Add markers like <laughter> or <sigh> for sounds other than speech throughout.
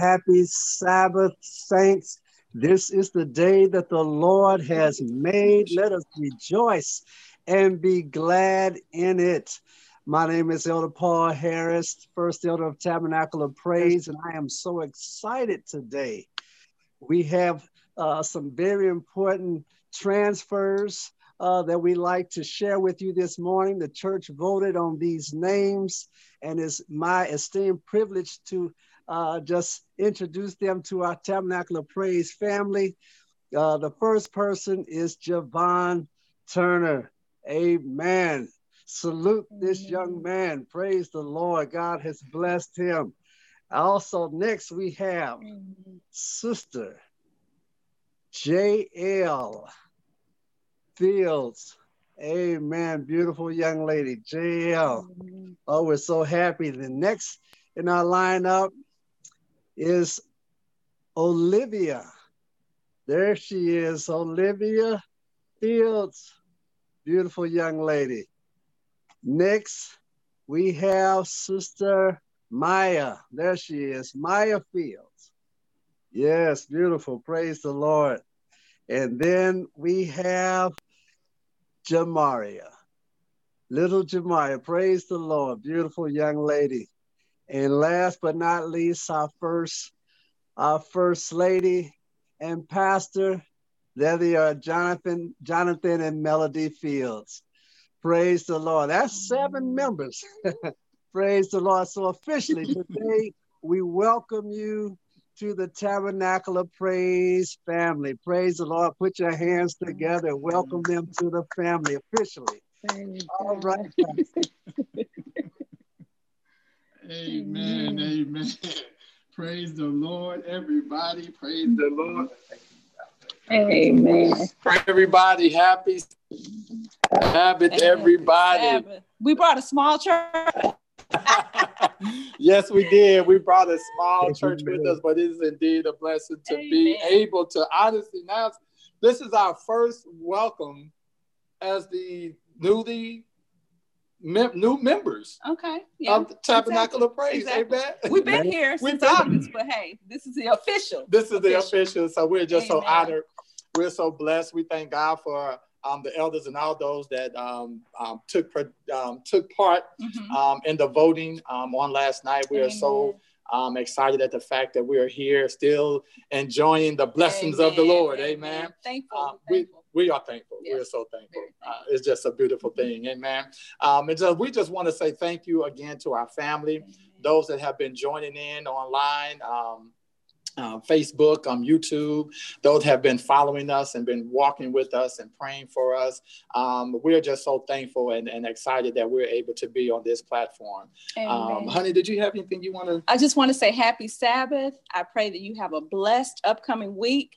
happy Sabbath, saints. This is the day that the Lord has made. Let us rejoice and be glad in it. My name is Elder Paul Harris, first elder of Tabernacle of Praise, and I am so excited today. We have uh, some very important transfers uh, that we like to share with you this morning. The church voted on these names, and it's my esteemed privilege to uh, just introduce them to our Tabernacle of Praise family. Uh, the first person is Javon Turner. Amen. Salute this young man. Praise the Lord. God has blessed him. Also, next we have Sister J.L. Fields. Amen. Beautiful young lady, JL. Oh, we're so happy. The next in our lineup is Olivia. There she is, Olivia Fields. Beautiful young lady. Next, we have Sister Maya. There she is, Maya Fields. Yes, beautiful. Praise the Lord. And then we have Jamaria. Little Jamaria, praise the Lord, beautiful young lady. And last but not least, our first, our first lady and pastor, there they are, Jonathan, Jonathan and Melody Fields. Praise the Lord. That's seven members. <laughs> praise the Lord. So officially today, we welcome you to the Tabernacle of Praise family. Praise the Lord. Put your hands together welcome them to the family officially. All right. <laughs> amen. Amen. <laughs> Praise the Lord, everybody. Praise the Lord. Amen. Everybody happy Sabbath, everybody. We brought a small church. <laughs> yes, we did. We brought a small church with us, but it is indeed a blessing to Amen. be able to honestly now. This is our first welcome as the newly mem- new members. Okay. Yeah. Of the Tabernacle exactly. of Praise. Exactly. Amen. We've been <laughs> here since August, but hey, this is the official. This is official. the official. So we're just Amen. so honored. We're so blessed. We thank God for um, the elders and all those that um, um, took um, took part mm-hmm. Um, in the voting um, on last night. We Amen. are so um, excited at the fact that we are here, still enjoying the blessings Amen. of the Lord. Amen. Amen. Thankful. we, we are thankful. Yes. We're so thankful. Uh, it's just a beautiful thing. Amen. and so we just want to say thank you again to our family, those that have been joining in online uh, Facebook, um, YouTube. Those have been following us and been walking with us and praying for us. Um, we're just so thankful and, and, excited that we're able to be on this platform. Um, honey, did you have anything you want to? I just want to say happy Sabbath. I pray that you have a blessed upcoming week.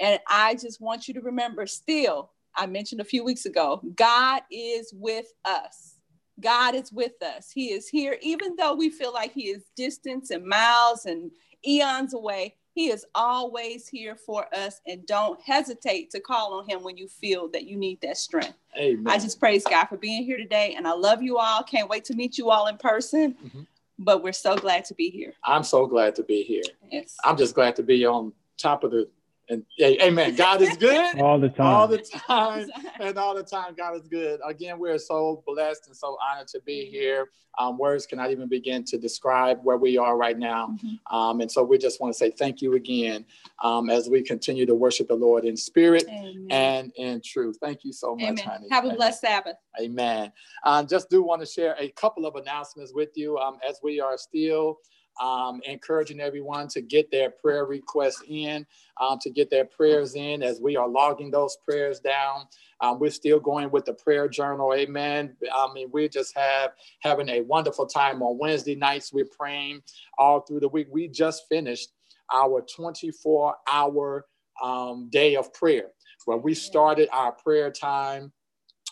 And I just want you to remember still, I mentioned a few weeks ago, God is with us. God is with us. He is here, even though we feel like He is distance and miles and eons away. He is always here for us, and don't hesitate to call on Him when you feel that you need that strength. Amen. I just praise God for being here today, and I love you all. Can't wait to meet you all in person. Mm-hmm. But we're so glad to be here. I'm so glad to be here. Yes. I'm just glad to be on top of the and amen. God is good <laughs> all the time. All the time. and all the time, God is good. Again, we're so blessed and so honored to be here. Um, words cannot even begin to describe where we are right now. Mm-hmm. Um, and so we just want to say thank you again um, as we continue to worship the Lord in spirit amen. and in truth. Thank you so much, amen. honey. Have a blessed Sabbath. Amen. Um, just do want to share a couple of announcements with you um, as we are still um, encouraging everyone to get their prayer requests in, um, to get their prayers in as we are logging those prayers down. Um, we're still going with the prayer journal. Amen. I mean, we just have having a wonderful time on Wednesday nights. We're praying all through the week. We just finished our 24 hour um, day of prayer where we started our prayer time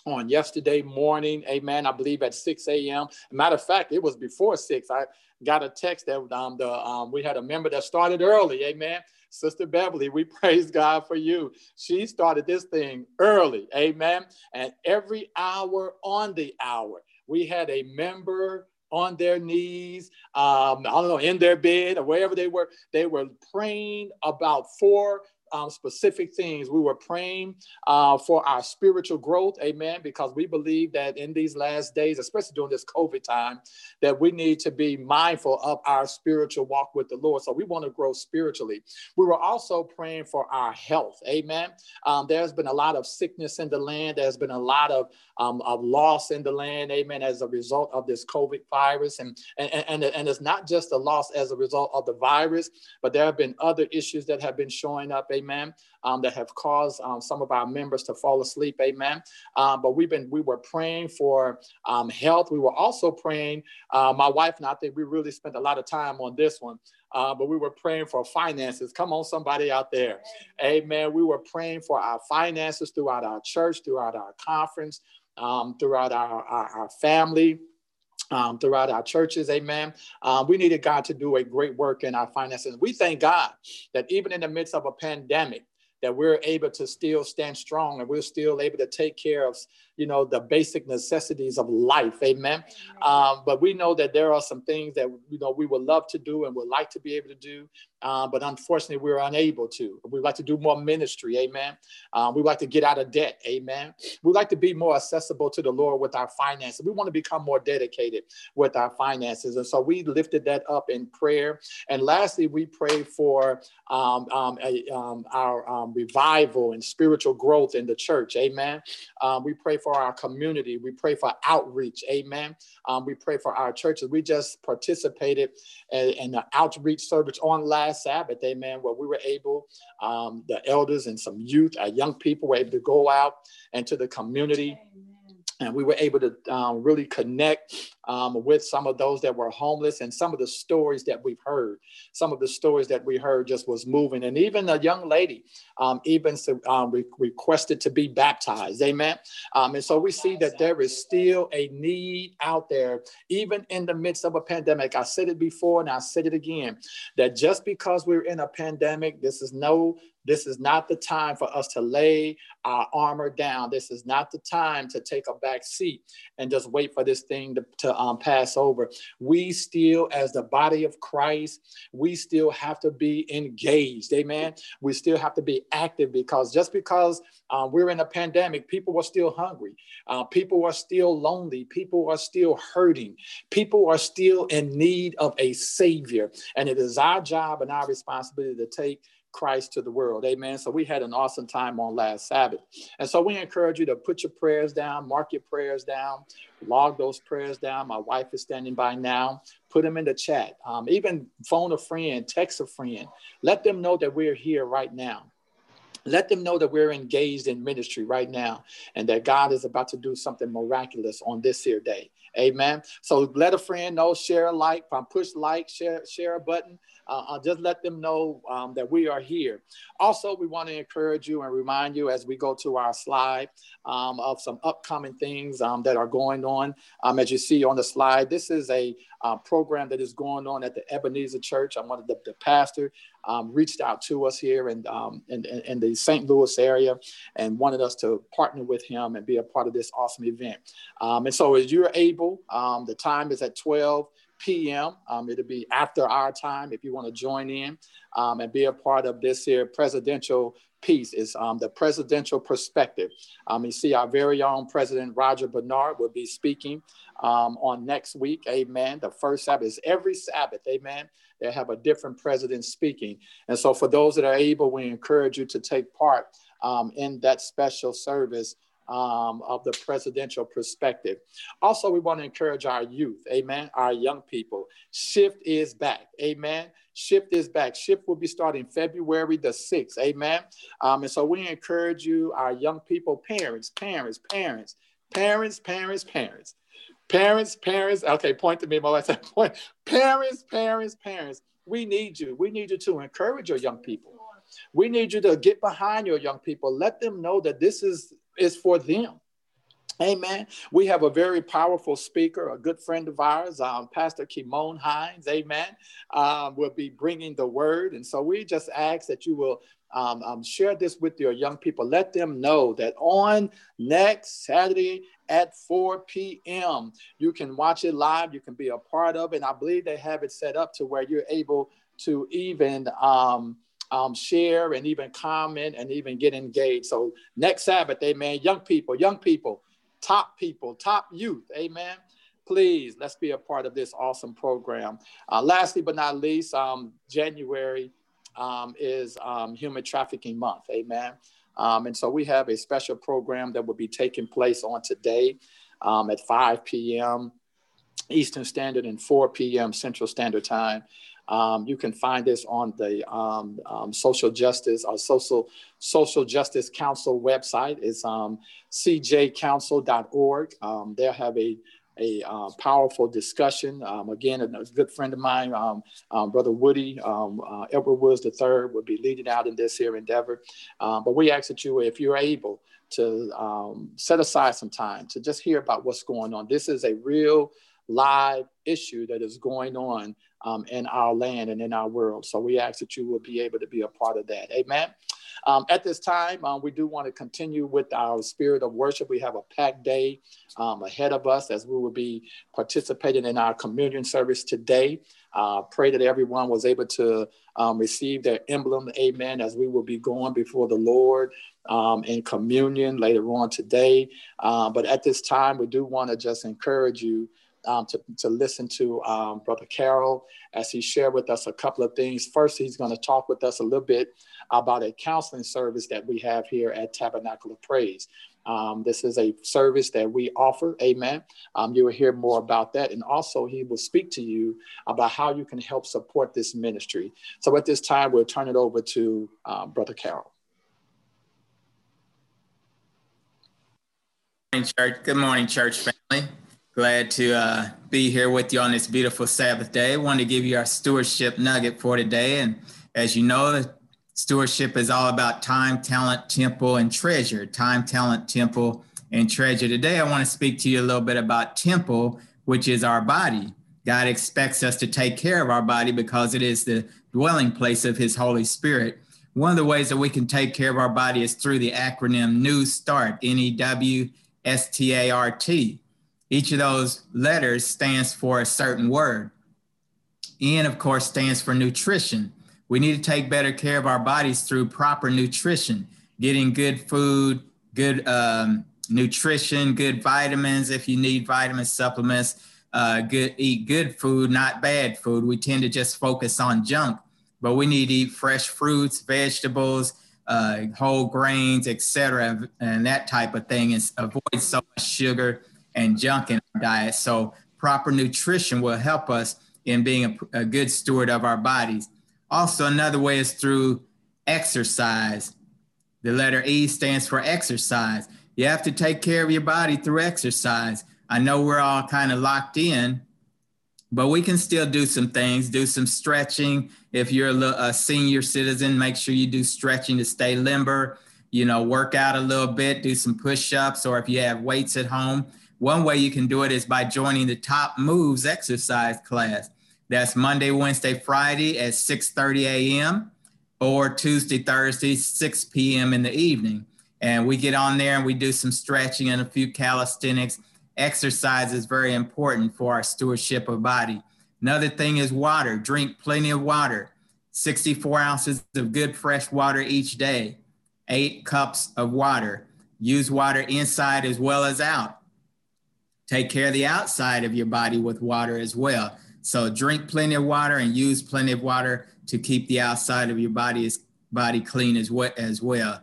on yesterday morning, amen. I believe at 6 a.m. Matter of fact, it was before 6. I got a text that um, the um, we had a member that started early, amen. Sister Beverly, we <laughs> praise God for you. She started this thing early, amen. And every hour on the hour, we had a member on their knees, um, I don't know, in their bed or wherever they were. They were praying about four um, specific things. We were praying uh, for our spiritual growth, amen, because we believe that in these last days, especially during this COVID time, that we need to be mindful of our spiritual walk with the Lord. So we want to grow spiritually. We were also praying for our health, amen. Um, there's been a lot of sickness in the land, there's been a lot of, um, of loss in the land, amen, as a result of this COVID virus. And, and, and, and it's not just a loss as a result of the virus, but there have been other issues that have been showing up, amen, um, that have caused um, some of our members to fall asleep, amen. Um, but we've been, we were praying for um, health. We were also praying, uh, my wife and I think we really spent a lot of time on this one. Uh, but we were praying for finances. Come on, somebody out there. Amen. We were praying for our finances throughout our church, throughout our conference, um, throughout our, our, our family um, throughout our churches. Amen. Uh, we needed God to do a great work in our finances. We thank God that even in the midst of a pandemic, that we're able to still stand strong and we're still able to take care of you know, the basic necessities of life. Amen. Um, but we know that there are some things that, you know, we would love to do and would like to be able to do. Uh, but unfortunately, we're unable to. We'd like to do more ministry. Amen. Um, we'd like to get out of debt. Amen. We'd like to be more accessible to the Lord with our finances. We want to become more dedicated with our finances. And so we lifted that up in prayer. And lastly, we prayed for um, um, a, um, our um, revival and spiritual growth in the church. Amen. Um, we pray for our community. We pray for outreach. Amen. Um, we pray for our churches. We just participated in, in the outreach service on last Sabbath. Amen. Where we were able, um, the elders and some youth, our young people were able to go out into the community. Amen and we were able to um, really connect um, with some of those that were homeless and some of the stories that we've heard. Some of the stories that we heard just was moving. And even a young lady um, even um, re- requested to be baptized. Amen? Um, and so we see that there is still a need out there even in the midst of a pandemic. I said it before and i said it again that just because we're in a pandemic this is no this is not the time for us to lay our armor down. This is not the time to take a back seat and just wait for this thing to, to um, pass over. We still, as the body of Christ, we still have to be engaged. Amen. We still have to be active because just because uh, we're in a pandemic, people are still hungry. Uh, people are still lonely. People are still hurting. People are still in need of a savior. And it is our job and our responsibility to take Christ to the world. Amen. So we had an awesome time on last Sabbath. And so we encourage you to put your prayers down, mark your prayers down, log those prayers down. My wife is standing by now. Put them in the chat. Um, even phone a friend, text a friend. Let them know that we're here right now. Let them know that we're engaged in ministry right now and that God is about to do something miraculous on this here day. Amen. So let a friend know, share a like, push like, share, share a button uh, just let them know um, that we are here. Also, we want to encourage you and remind you as we go to our slide um, of some upcoming things um, that are going on. Um, as you see on the slide, this is a uh, program that is going on at the Ebenezer Church. I'm one of the, the pastor. Um, reached out to us here in, um, in, in, the St. Louis area and wanted us to partner with him and be a part of this awesome event. Um, and so as you're able, um, the time is at 12 p.m. Um, it'll be after our time if you want to join in um, and be a part of this here presidential piece is um, the presidential perspective. Um, you see our very own President Roger Bernard will be speaking um, on next week. Amen. The first Sabbath is every Sabbath. Amen. They have a different president speaking. And so for those that are able, we encourage you to take part um, in that special service um, of the presidential perspective. Also, we want to encourage our youth, amen, our young people. Shift is back, amen. Shift is back. Shift will be starting February the 6th, amen. Um, and so we encourage you, our young people, parents, parents, parents, parents, parents, parents. Parents, parents, okay, point to me, my wife said point. Parents, parents, parents, we need you. We need you to encourage your young people. We need you to get behind your young people. Let them know that this is is for them. Amen. We have a very powerful speaker, a good friend of ours, um, Pastor Kimon Hines. Amen. Um, will be bringing the word. And so we just ask that you will um, um, share this with your young people. Let them know that on next Saturday at 4 p.m., you can watch it live. You can be a part of it. And I believe they have it set up to where you're able to even um, share and even comment and even get engaged. So next Sabbath, amen. Young people, young people, top people, top youth, amen. Please, let's be a part of this awesome program. Uh, lastly, but not least, um, January um, is um, Human Trafficking Month. Amen. Um, and so we have a special program that will be taking place on today um, at 5 p.m. Eastern Standard and 4 p.m. Central Standard Time. Um, you can find this on the um, um, social justice or social social justice council website. It's um, cjcouncil.org. Um, they'll have a a uh, powerful discussion. Um, again, a, good friend of mine, Brother Woody, uh, Edward Woods III, will be leading out in this here endeavor. But we ask that you, if you're able, to set aside some time to just hear about what's going on. This is a real live issue that is going on um, in our land and in our world. So we ask that you will be able to be a part of that. Amen. Um, at this time, um, we do want to continue with our spirit of worship. We have a packed day um, ahead of us as we will be participating in our communion service today. Uh, pray that everyone was able to um, receive their emblem, amen, as we will be going before the Lord um, in communion later on today. Uh, but at this time, we do want to just encourage you um, to, to listen to um, Brother Carroll as he shared with us a couple of things. First, he's going to talk with us a little bit about a counseling service that we have here at Tabernacle of Praise. Um, this is a service that we offer. Amen. Um, you will hear more about that. And also, he will speak to you about how you can help support this ministry. So, at this time, we'll turn it over to um, Brother Carroll. Good morning, church. Good morning, church family. Glad to uh, be here with you on this beautiful Sabbath day. Want to give you our stewardship nugget for today. And as you know, stewardship is all about time, talent, temple, and treasure. Time, talent, temple, and treasure. Today, I want to speak to you a little bit about temple, which is our body. God expects us to take care of our body because it is the dwelling place of His Holy Spirit. One of the ways that we can take care of our body is through the acronym New START, N E W S T A R T. Each of those letters stands for a certain word. N, of course, stands for nutrition. We need to take better care of our bodies through proper nutrition, getting good food, good um, nutrition, good vitamins if you need vitamin supplements, uh, good eat good food, not bad food. We tend to just focus on junk, but we need to eat fresh fruits, vegetables, uh, whole grains, etc., and that type of thing, and avoid so much sugar and junk in our diet. So proper nutrition will help us in being a, a good steward of our bodies. Also, another way is through exercise. The letter E stands for exercise. You have to take care of your body through exercise. I know we're all kind of locked in, but we can still do some things, do some stretching. If you're a, a, senior citizen, make sure you do stretching to stay limber. You know, work out a little bit, do some push ups, or if you have weights at home, one way you can do it is by joining the Top Moves exercise class. That's Monday, Wednesday, Friday at 6:30 a.m. or Tuesday, Thursday, 6 p.m. in the evening. And we get on there and we do some stretching and a few calisthenics. Exercise is very important for our stewardship of body. Another thing is water. Drink plenty of water. 64 ounces of good fresh water each day. Eight cups of water. Use water inside as well as out. Take care of the outside of your body with water as well. So drink plenty of water and use plenty of water to keep the outside of your body as, body clean as well as well.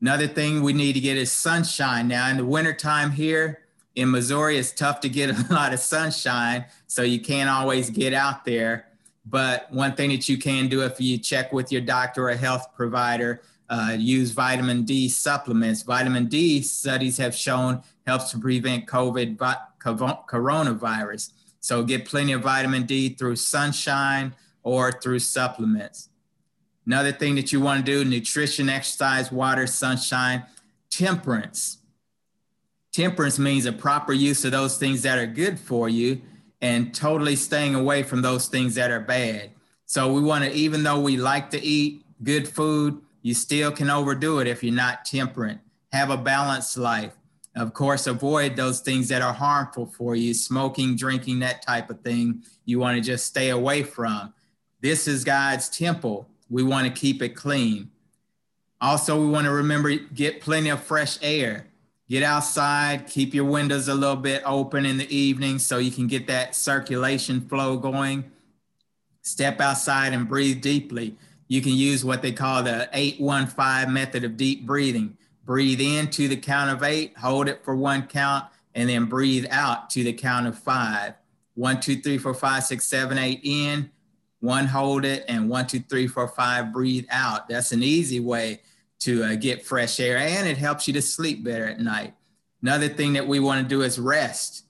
Another thing we need to get is sunshine. Now in the wintertime here in Missouri, it's tough to get <laughs> a lot of sunshine, so you can't always get out there. But one thing that you can do if you check with your doctor or health provider, uh, use vitamin D supplements. Vitamin D studies have shown helps to prevent COVID coronavirus. So get plenty of vitamin D through sunshine or through supplements. Another thing that you want to do nutrition, exercise, water, sunshine, temperance. Temperance means a proper use of those things that are good for you and totally staying away from those things that are bad. So we want to, even though we like to eat good food, you still can overdo it if you're not temperate. Have a balanced life. Of course, avoid those things that are harmful for you, smoking, drinking, that type of thing. You want to just stay away from. This is God's temple. We want to keep it clean. Also, we want to remember get plenty of fresh air. Get outside, keep your windows a little bit open in the evening so you can get that circulation flow going. Step outside and breathe deeply. You can use what they call the 815 method of deep breathing. Breathe in to the count of eight, hold it for one count, and then breathe out to the count of five. One, two, three, four, five, six, seven, eight in, one hold it, and one, two, three, four, five, breathe out. That's an easy way to uh, get fresh air, and it helps you to sleep better at night. Another thing that we want to do is rest.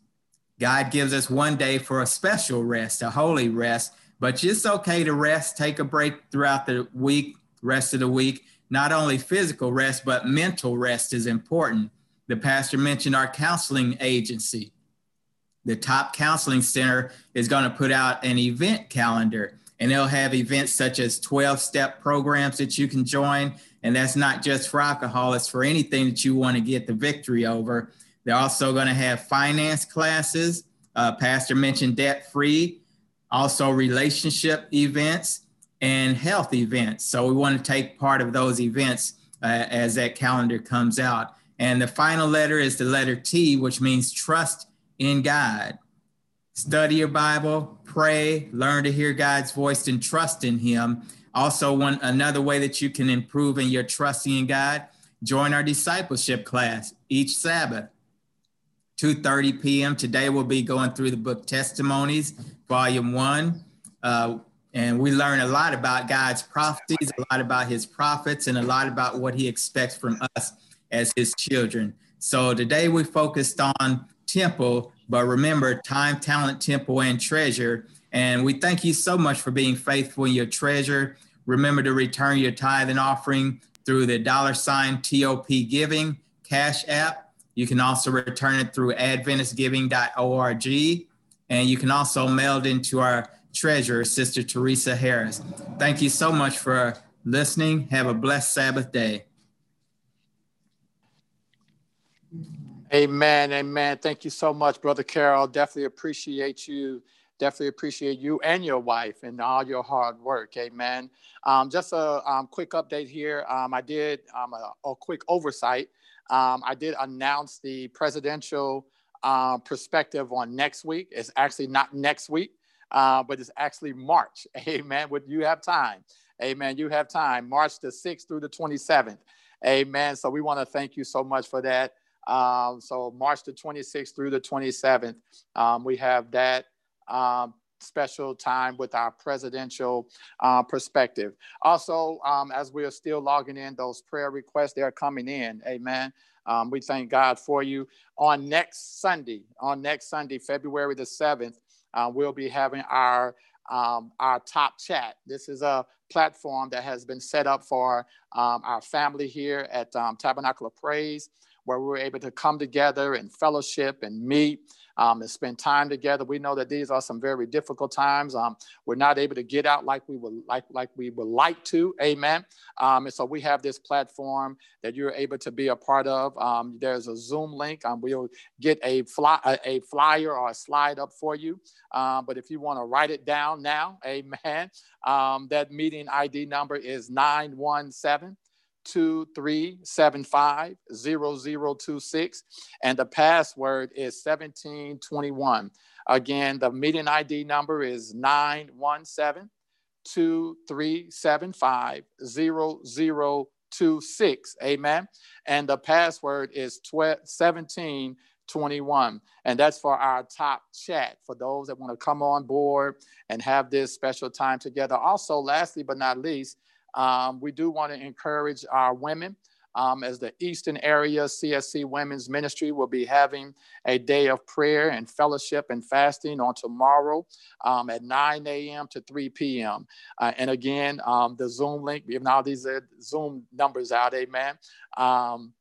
God gives us one day for a special rest, a holy rest, but it's okay to rest, take a break throughout the week, rest of the week, not only physical rest, but mental rest is important. The pastor mentioned our counseling agency. The top counseling center is going to put out an event calendar, and they'll have events such as 12 step programs that you can join. And that's not just for alcohol, it's for anything that you want to get the victory over. They're also going to have finance classes. Uh, pastor mentioned debt free, also relationship events and health events. So we want to take part of those events uh, as that calendar comes out. And the final letter is the letter T, which means trust in God. Study your Bible, pray, learn to hear God's voice, and trust in Him. Also, one another way that you can improve in your trusting in God, join our discipleship class each Sabbath. 2:30 p.m. Today we'll be going through the book Testimonies, Volume One. Uh, and we learn a lot about God's prophecies, a lot about his prophets, and a lot about what he expects from us as his children. So today we focused on temple, but remember time, talent, temple, and treasure. And we thank you so much for being faithful in your treasure. Remember to return your tithe and offering through the dollar sign TOP Giving Cash App. You can also return it through AdventistGiving.org. And you can also mail it into our treasurer, Sister Teresa Harris. Thank you so much for listening. Have a blessed Sabbath day. Amen. Amen. Thank you so much, Brother Carroll. Definitely appreciate you. Definitely appreciate you and your wife and all your hard work. Amen. Um, just a um, quick update here. Um, I did um, a, a, quick oversight. Um, I did announce the presidential uh, perspective on next week. It's actually not next week uh, but it's actually March. <laughs> Amen. Would you have time? Amen. You have time. March the 6th through the 27th. Amen. So we want to thank you so much for that. Um, so March the 26th through the 27th, um, we have that um, special time with our presidential uh, perspective. Also, um, as we are still logging in those prayer requests, they're coming in. Amen. Um, we thank God for you. On next Sunday, on next Sunday, February the 7th, uh, we'll be having our um, our top chat. This is a platform that has been set up for um, our family here at um, Tabernacle of Praise, where we're able to come together and fellowship and meet um, and spend time together. We know that these are some very difficult times. Um, we're not able to get out like we would like like we would like to. Amen. Um, and so we have this platform that you're able to be a part of. Um, there's a Zoom link. Um, we'll get a fly a, a, flyer or a slide up for you. Um, but if you want to write it down now, <laughs> Amen. that meeting ID number is 917 2375 0026 and the password is 1721. Again, the meeting ID number is 917 2375 0026. Amen. And the password is 1721. And that's for our top chat for those that want to come on board and have this special time together. Also, lastly but not least, um, we do want to encourage our women. Um, as the Eastern Area CSC Women's Ministry will be having a day of prayer and fellowship and fasting on tomorrow um, at 9 a.m. to 3 p.m. Uh, and again, um, the Zoom link, we have now these uh, Zoom numbers out, amen. Um,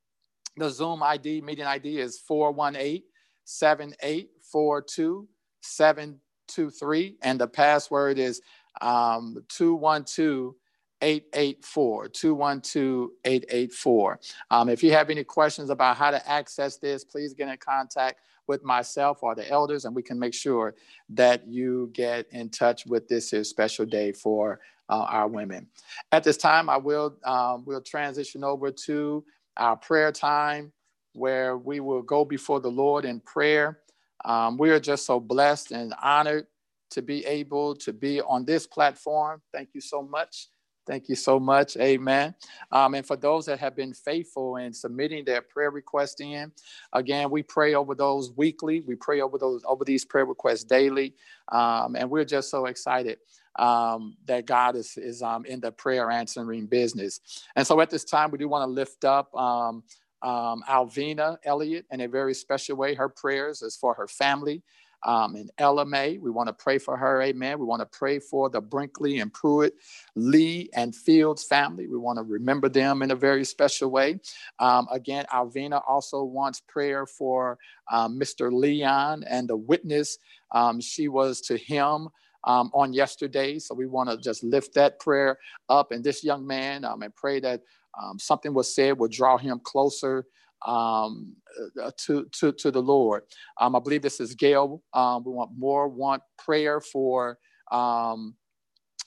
the Zoom ID, meeting ID is 418 7842 723, and the password is um, 212 884 212 884. Um, if you have any questions about how to access this, please get in contact with myself or the elders, and we can make sure that you get in touch with this special day for uh, our women. At this time, I will um, will transition over to our prayer time, where we will go before the Lord in prayer. Um, we are just so blessed and honored to be able to be on this platform. Thank you so much. Thank you so much. Amen. Um, and for those that have been faithful in submitting their prayer requests in, again, we pray over those weekly. We pray over those over these prayer requests daily. Um, and we're just so excited um, that God is, is um, in the prayer answering business. And so at this time, we do want to lift up um, um, Alvina Elliott in a very special way. Her prayers is for her family um, and Ella May. We want to pray for her. Amen. We want to pray for the Brinkley and Pruitt, Lee and Fields family. We want to remember them in a very special way. Um, again, Alvina also wants prayer for um, Mr. Leon and the witness um, she was to him. Um, on yesterday. So we want to just lift that prayer up and this young man um, and pray that um, something was said will draw him closer um, uh, to, to, to the Lord. Um, I believe this is Gail. Um, we want more, want prayer for um,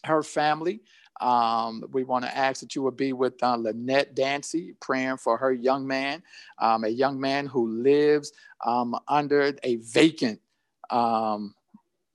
her family. Um, we want to ask that you would be with uh, Lynette Dancy, praying for her young man, um, a young man who lives um, under a vacant, um,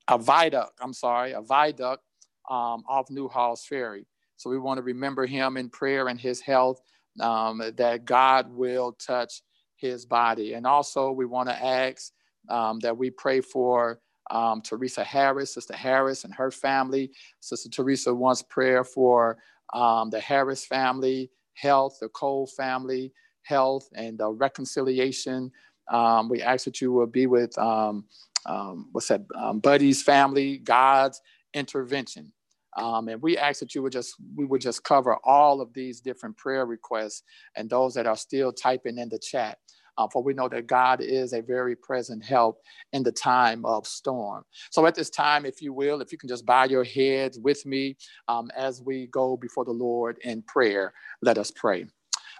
a viaduct, I'm sorry, a viaduct um, off New Halls Ferry. So we want to remember him in prayer and his health um, that God will touch his body. And also, we want to ask um, that we pray for um, Teresa Harris, Sister Harris, and her family. Sister Teresa wants prayer for um, the Harris family, health, the Cole family, health, and uh, reconciliation. Um, we ask that you will be with um, what's that, Buddy's family, God's intervention. Um, and we ask that you would just we would just cover all of these different prayer requests and those that are still typing in the chat. Uh, for we know that God is a very present help in the time of storm. So at this time, if you will, if you can just bow your heads with me um, as we go before the Lord in prayer, let us pray.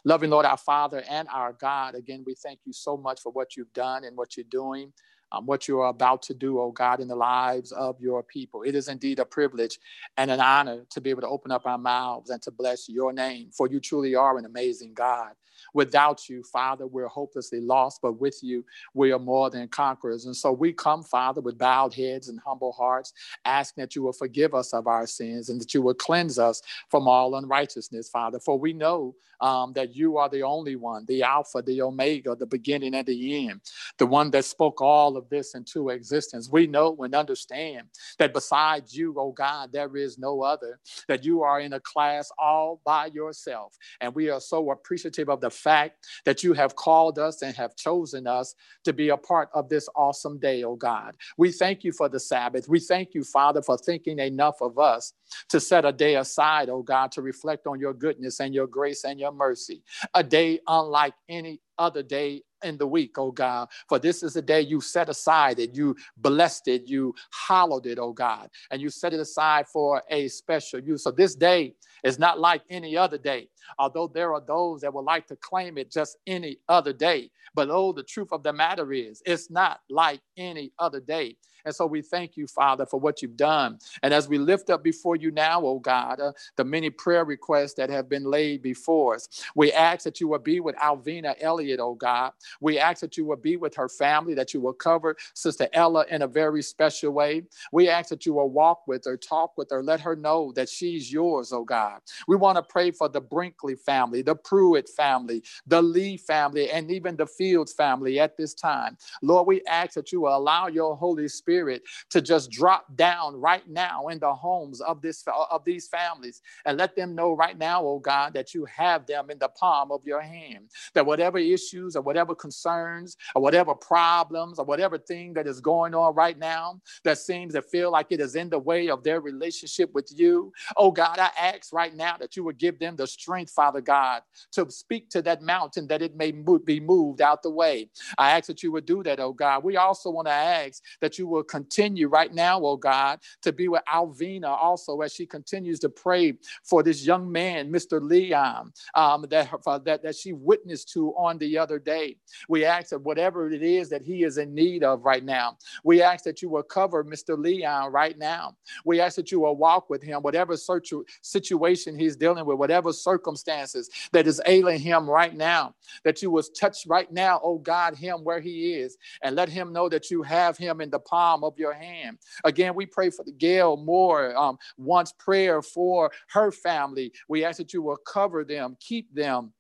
Loving Lord, our Father and our God, again, we thank you so much for what you've done and what you're doing um, what you are about to do, oh God, in the lives of your people. It is indeed a privilege and an honor to be able to open up our mouths and to bless your name, for you truly are an amazing God. Without you, Father, we're hopelessly lost, but with you, we are more than conquerors. And so we come, Father, with bowed heads and humble hearts, asking that you will forgive us of our sins and that you will cleanse us from all unrighteousness, Father. For we know um, that you are the only one, the Alpha, the Omega, the beginning and the end, the one that spoke all of this into existence. We know and understand that besides you, oh God, there is no other, that you are in a class all by yourself. And we are so appreciative of the fact that you have called us and have chosen us to be a part of this awesome day, oh God. We thank you for the Sabbath. We thank you, Father, for thinking enough of us to set a day aside, oh God, to reflect on your goodness and your grace and your mercy. A day unlike any other day in the week, oh God. For this is the day you set aside it, you blessed it, you hallowed it, oh God, and you set it aside for a special use. So this day is not like any other day, although there are those that would like to claim it just any other day. But oh, the truth of the matter is, it's not like any other day. And so we thank you, Father, for what you've done. And as we lift up before you now, oh God, uh, the many prayer requests that have been laid before us, we ask that you will be with Alvina Elliott, oh God. We ask that you will be with her family, that you will cover Sister Ella in a very special way. We ask that you will walk with her, talk with her, let her know that she's yours, oh God. We want to pray for the Brinkley family, the Pruitt family, the Lee family, and even the Fields family at this time. Lord, we ask that you will allow your Holy Spirit Spirit to just drop down right now in the homes of this of these families and let them know right now, oh God, that you have them in the palm of your hand. That whatever issues or whatever concerns or whatever problems or whatever thing that is going on right now that seems to feel like it is in the way of their relationship with you, oh God, I ask right now that you would give them the strength, Father God, to speak to that mountain that it may be moved out the way. I ask that you would do that, oh God. We also want to ask that you will continue right now, oh God, to be with Alvina also as she continues to pray for this young man, Mr. Leon, um, that, that, that she witnessed to on the other day. We ask that whatever it is that he is in need of right now, we ask that you will cover Mr. Leon right now. We ask that you will walk with him, whatever situation he's dealing with, whatever circumstances that is ailing him right now, that you will touch right now, oh God, him where he is, and let him know that you have him in the palm of your hand. Again, we pray for the Gail Moore, um, wants prayer for her family. We ask that you will cover them, keep them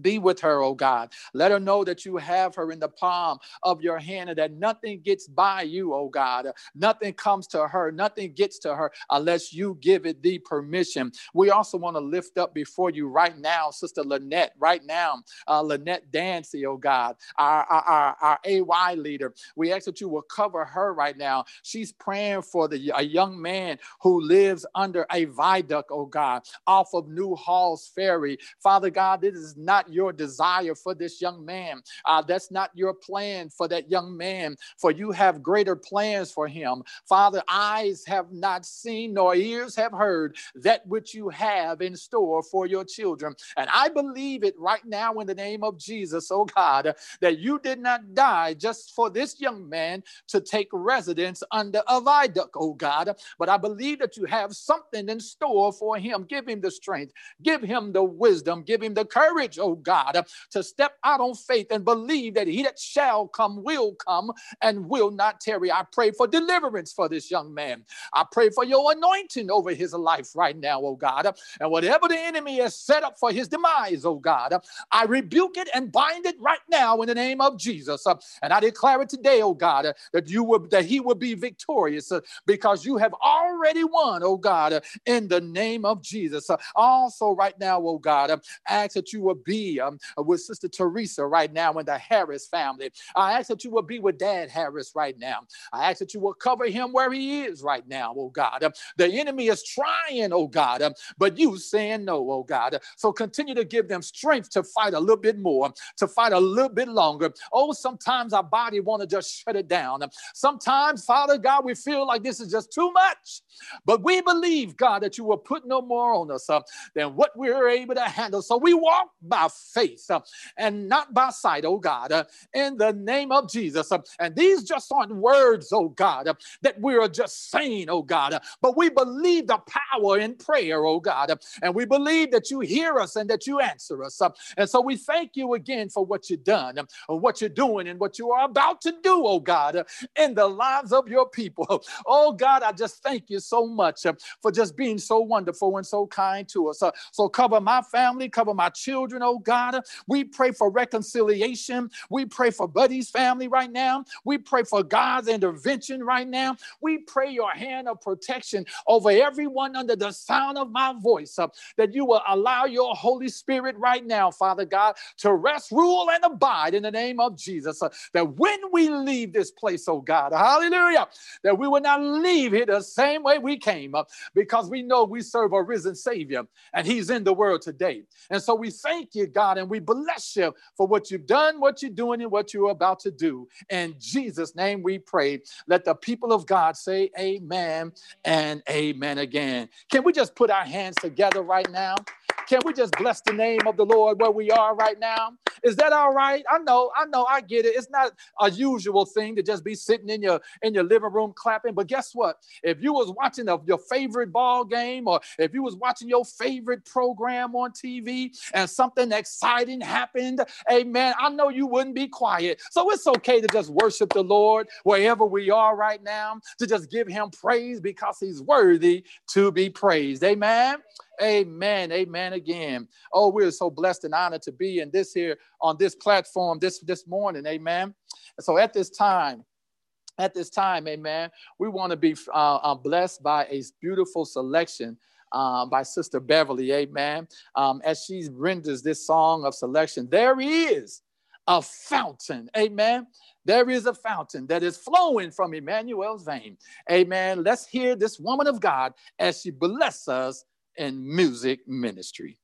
be with her, oh God. Let her know that you have her in the palm of your hand and that nothing gets by you, oh God. Nothing comes to her, nothing gets to her unless you give it the permission. We also want to lift up before you right now, Sister Lynette, right now, uh, Lynette Dancy, oh God, our, our, our, AY leader. We ask that you will cover her right now. She's praying for the, a young man who lives under a viaduct, oh God, off of New Halls Ferry. Father God, this is not not your desire for this young man. Uh, that's not your plan for that young man, for you have greater plans for him. Father, eyes have not seen nor ears have heard that which you have in store for your children. And I believe it right now in the name of Jesus, oh God, that you did not die just for this young man to take residence under a viaduct, oh God, but I believe that you have something in store for him. Give him the strength, give him the wisdom, give him the courage, oh God, to step out on faith and believe that he that shall come will come and will not tarry. I pray for deliverance for this young man. I pray for your anointing over his life right now, oh God. And whatever the enemy has set up for his demise, oh God, I rebuke it and bind it right now in the name of Jesus. And I declare it today, oh God, that you will that he will be victorious because you have already won, oh God, in the name of Jesus. Also, right now, oh God, ask that you will be um, with Sister Teresa right now in the Harris family. I ask that you will be with Dad Harris right now. I ask that you will cover him where he is right now, oh God. Um, the enemy is trying, oh God, um, but you saying no, oh God. So continue to give them strength to fight a little bit more, to fight a little bit longer. Oh, sometimes our body want to just shut it down. Sometimes, Father God, we feel like this is just too much. But we believe, God, that you will put no more on us uh, than what we're able to handle. So we walk by faith uh, and not by sight, oh God, uh, in the name of Jesus. Uh, and these just aren't words, oh God, uh, that we're just saying, oh God, uh, but we believe the power in prayer, oh God, uh, and we believe that you hear us and that you answer us. And so we thank you again for what you've done, what you're doing, and what you are about to do, oh God, in the lives of your people. <laughs> Oh God, I just thank you so much for just being so wonderful and so kind to us. So cover my family, cover my children, oh God. We pray for reconciliation. We pray for Buddy's family right now. We pray for God's intervention right now. We pray your hand of protection over everyone under the sound of my voice, uh, that you will allow your Holy Spirit right now, Father God, to rest, rule, and abide in the name of Jesus. Uh, that when we leave this place, oh God, hallelujah, that we will not leave here the same way we came uh, because we know we serve a risen Savior and He's in the world today. And so we thank you, God, and we bless you for what you've done, what you're doing, and what you're about to do. In Jesus' name we pray. Let the people of God say amen and amen again. Can we just put our hands together right now? Can we just bless the name of the Lord where we are right now? Is that all right? I know, I know, I get it. It's not a usual thing to just be sitting in your in your living room clapping. But guess what? If you was watching a, your favorite ball game, or if you was watching your favorite program on TV, and something exciting happened, amen. I know you wouldn't be quiet. So it's okay to just worship the Lord wherever we are right now, to just give Him praise because He's worthy to be praised. Amen. Amen. Amen again. Oh, we're so blessed and honored to be in this here on this platform this this morning. Amen. So at this time, at this time, amen, we want to be uh, uh, blessed by a beautiful selection um, by Sister Beverly, amen, um, as she renders this song of selection. There is a fountain, amen. There is a fountain that is flowing from Emmanuel's vein, amen. Let's hear this woman of God as she blesses us and music ministry.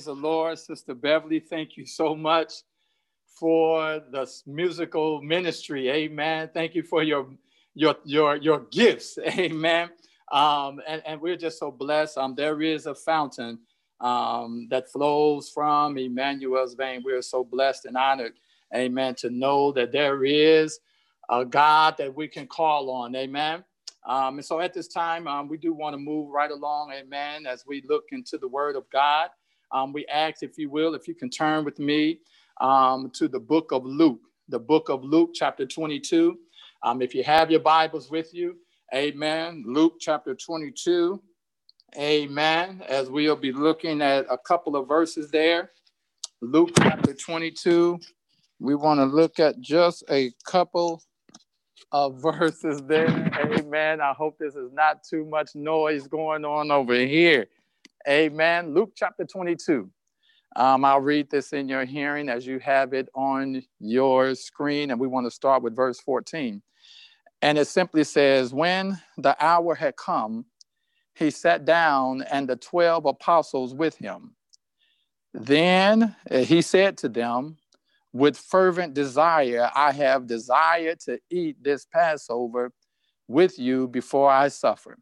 Praise the Lord. Sister Beverly, thank you so much for the musical ministry. Amen. Thank you for your your your your gifts. <laughs> Amen. Um, and, and we're just so blessed. Um, there is a fountain um, that flows from Emmanuel's vein. We're so blessed and honored, amen, to know that there is a God that we can call on. Amen. Um, and so at this time, um, we do want to move right along, amen, as we look into the word of God um, we ask, if you will, if you can turn with me um, to the book of Luke, the book of Luke, chapter 22. Um, if you have your Bibles with you, amen. Luke chapter 22, amen. As we'll be looking at a couple of verses there. Luke chapter 22, we want to look at just a couple of <laughs> verses there. Amen. I hope this is not too much noise going on over here. Amen. Luke chapter 22. Um, I'll read this in your hearing as you have it on your screen, and we want to start with verse 14. And it simply says, When the hour had come, he sat down and the 12 apostles with him. Then he said to them, With fervent desire, I have desired to eat this Passover with you before I suffer.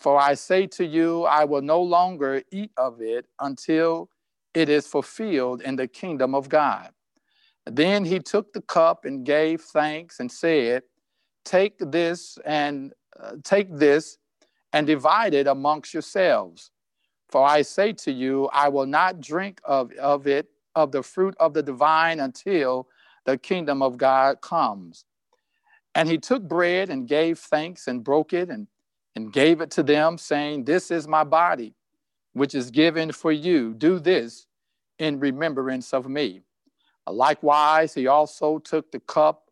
For I say to you, I will no longer eat of it until it is fulfilled in the kingdom of God. Then he took the cup and gave thanks and said, Take this and uh, take this and divide it amongst yourselves. For I say to you, I will not drink of, of it, of the fruit of the divine, until the kingdom of God comes. And he took bread and gave thanks and broke it and and gave it to them, saying, This is my body, which is given for you. Do this in remembrance of me. Likewise, he also took the cup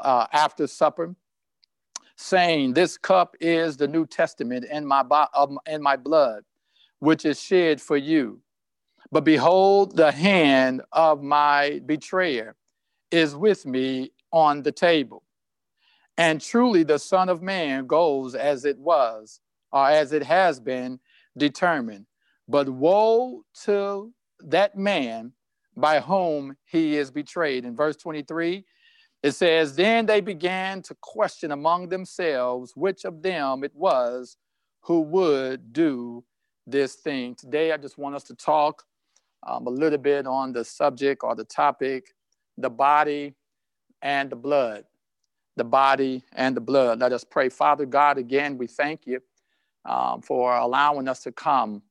uh, after supper, saying, This cup is the New Testament in my, bo- in my blood, which is shed for you. But behold, the hand of my betrayer is with me on the table. And truly, the Son of Man goes as it was, or as it has been determined. But woe to that man by whom he is betrayed. In verse 23, it says, Then they began to question among themselves which of them it was who would do this thing. Today, I just want us to talk um, a little bit on the subject or the topic the body and the blood. The body and the blood. Let us pray. Father God, again, we thank you um, for allowing us to come.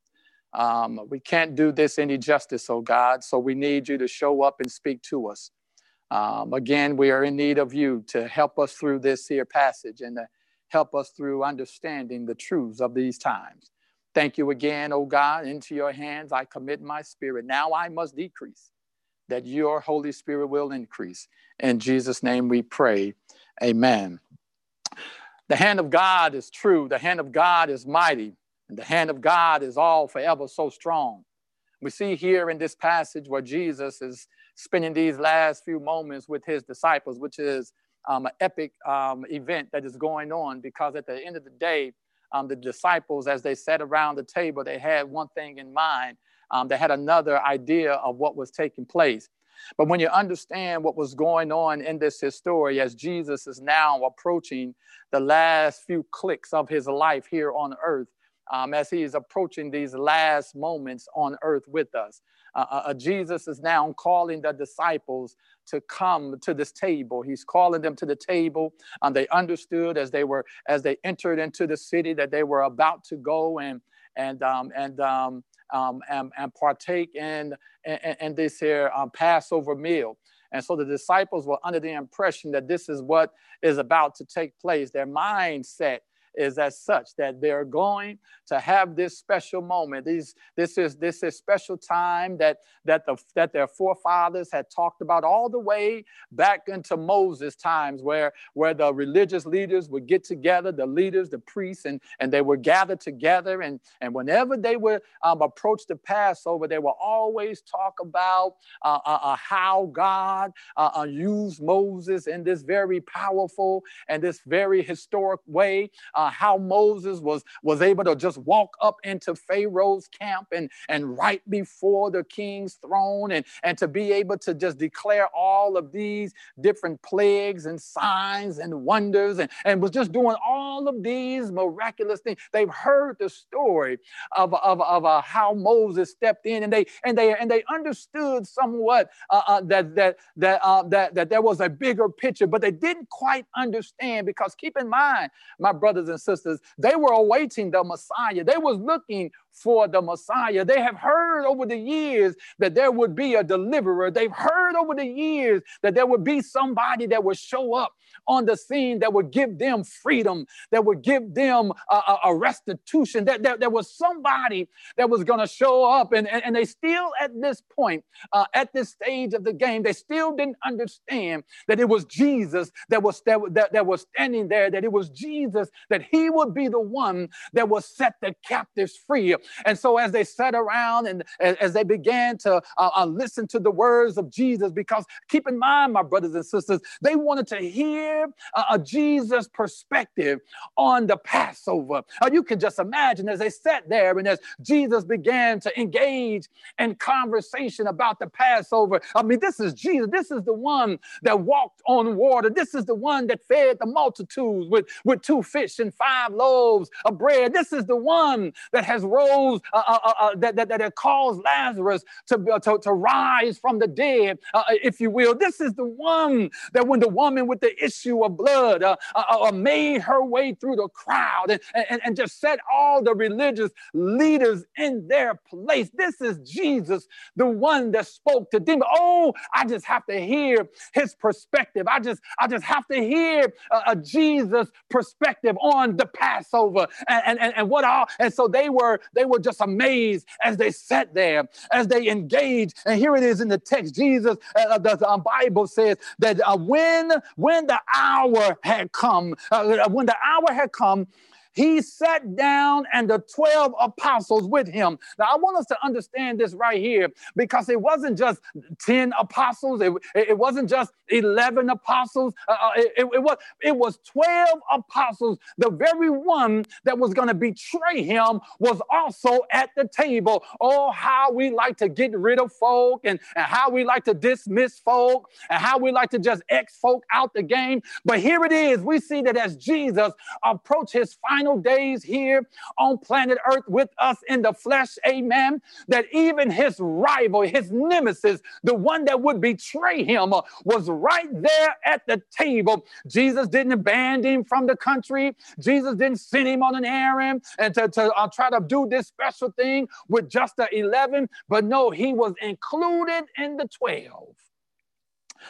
Um, we can't do this any justice, oh God, so we need you to show up and speak to us. Um, again, we are in need of you to help us through this here passage and to help us through understanding the truths of these times. Thank you again, oh God. Into your hands I commit my spirit. Now I must decrease, that your Holy Spirit will increase. In Jesus' name we pray. Amen. The hand of God is true, the hand of God is mighty, and the hand of God is all forever so strong. We see here in this passage where Jesus is spending these last few moments with his disciples, which is um, an epic um, event that is going on because at the end of the day, um, the disciples, as they sat around the table, they had one thing in mind. Um, they had another idea of what was taking place. But when you understand what was going on in this story, as Jesus is now approaching the last few clicks of his life here on earth, um, as he is approaching these last moments on earth with us, uh, uh, uh, Jesus is now calling the disciples to come to this table. He's calling them to the table. And they understood as they were as they entered into the city that they were about to go and and um, and um, um, and, and partake in, in, in this here um, Passover meal. And so the disciples were under the impression that this is what is about to take place. Their mindset is as such that they're going to have this special moment. These, this is this is special time that that the that their forefathers had talked about all the way back into Moses times, where where the religious leaders would get together, the leaders, the priests, and and they would gather together, and and whenever they would um, approach the Passover, they will always talk about uh, uh, uh, how God uh, uh, used Moses in this very powerful and this very historic way uh, how Moses was, was able to just walk up into Pharaoh's camp and, and right before the king's throne and, and to be able to just declare all of these different plagues and signs and wonders and, and was just doing all of these miraculous things. They've heard the story of, of, of uh, how Moses stepped in and they and they and they understood somewhat uh, uh, that that that, uh, that that there was a bigger picture, but they didn't quite understand because keep in mind, my brothers and sisters, they were awaiting the Messiah. They was looking for the Messiah. They have heard over the years that there would be a deliverer. They've heard over the years that there would be somebody that would show up on the scene that would give them freedom, that would give them a, a, restitution, that, that there was somebody that was going to show up. And, and, and, they still, at this point, uh, at this stage of the game, they still didn't understand that it was Jesus that was, that, that, that was standing there, that it was Jesus, that he would be the one that would set the captives free. And so as they sat around and as they began to uh, uh, listen to the words of Jesus, because keep in mind, my brothers and sisters, they wanted to hear uh, a Jesus perspective on the Passover. Uh, you can just imagine as they sat there and as Jesus began to engage in conversation about the Passover. I mean, this is Jesus. This is the one that walked on water. This is the one that fed the multitudes with, with two fish and five loaves of bread. This is the one that has rose uh, uh, uh, uh, that, that, that caused Lazarus to, to, to rise from the dead, uh, if you will. This is the one that when the woman with the issue of blood made her way through the crowd and, and, and just set all the religious leaders in their place. This is Jesus, the one that spoke to them. Oh, I just have to hear his perspective. I just, I just have to hear a Jesus perspective on the Passover and, and, and what all. And so they were, they they were just amazed as they sat there, as they engaged. And here it is in the text. Jesus, uh, the uh, Bible says that uh, when when the hour had come, uh, when the hour had come, he sat down and the 12 apostles with him. Now, I want us to understand this right here because it wasn't just 10 apostles, it, it wasn't just 11 apostles, uh, uh it, it, was, it was 12 apostles. The very one that was going to betray him was also at the table. Oh, how we like to get rid of folk and, and how we like to dismiss folk and how we like to just X folk out the game. But here it is. We see that as Jesus approached his final final days here on planet Earth with us in the flesh, amen, that even his rival, his nemesis, the one that would betray him, uh, was right there at the table. Jesus didn't abandon him from the country. Jesus didn't send him on an errand and to, to uh, try to do this special thing with just the 11, but no, he was included in the 12.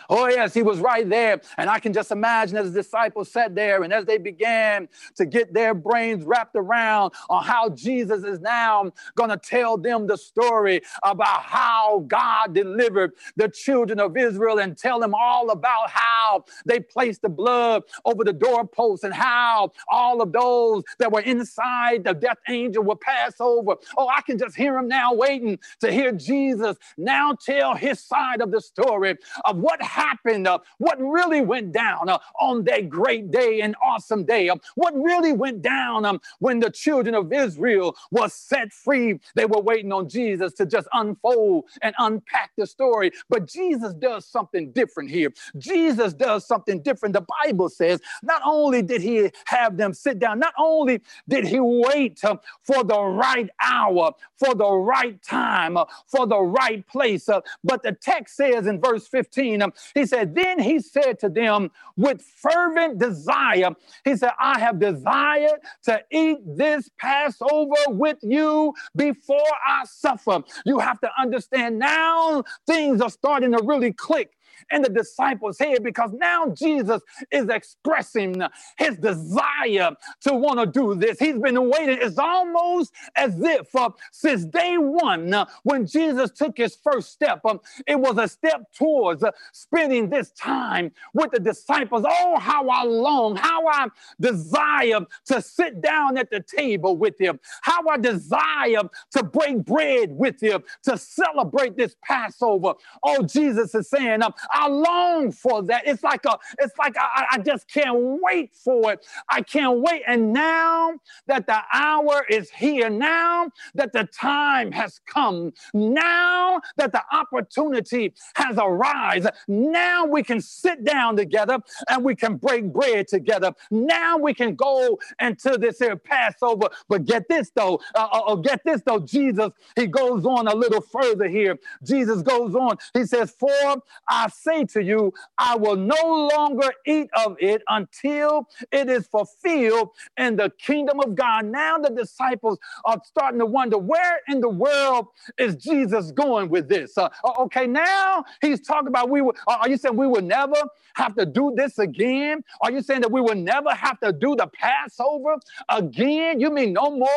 Oh, yes, he was right there. And I can just imagine as the disciples sat there and as they began to get their brains wrapped around on how Jesus is now going to tell them the story about how God delivered the children of Israel and tell them all about how they placed the blood over the doorposts and how all of those that were inside the death angel would pass over. Oh, I can just hear him now waiting to hear Jesus now tell his side of the story of what happened, uh, what really went down uh, on that great day and awesome day, uh, what really went down um, when the children of Israel was set free. They were waiting on Jesus to just unfold and unpack the story. But Jesus does something different here. Jesus does something different. The Bible says not only did he have them sit down, not only did he wait uh, for the right hour, for the right time, uh, for the right place, uh, but the text says in verse 15, he said, Then he said to them with fervent desire, He said, I have desired to eat this Passover with you before I suffer. You have to understand now things are starting to really click in the disciples' here because now Jesus is expressing his desire to want to do this. He's been waiting. It's almost as if uh, since day one, uh, when Jesus took his first step, um, it was a step towards uh, spending this time with the disciples. Oh, how I long, how I desire to sit down at the table with him, how I desire to break bread with him, to celebrate this Passover. Oh, Jesus is saying, um, I long for that. It's like a, it's like I, I just can't wait for it. I can't wait. And now that the hour is here, now that the time has come, now that the opportunity has arisen, now we can sit down together and we can break bread together. Now we can go into this here Passover. But get this though, uh, uh, uh get this though, Jesus, he goes on a little further here. Jesus goes on. He says, For I say to you, I will no longer eat of it until it is fulfilled in the kingdom of God. Now the disciples are starting to wonder where in the world is Jesus going with this? Uh, okay, now he's talking about we will, are you saying we will never have to do this again? Are you saying that we will never have to do the Passover again? You mean no more?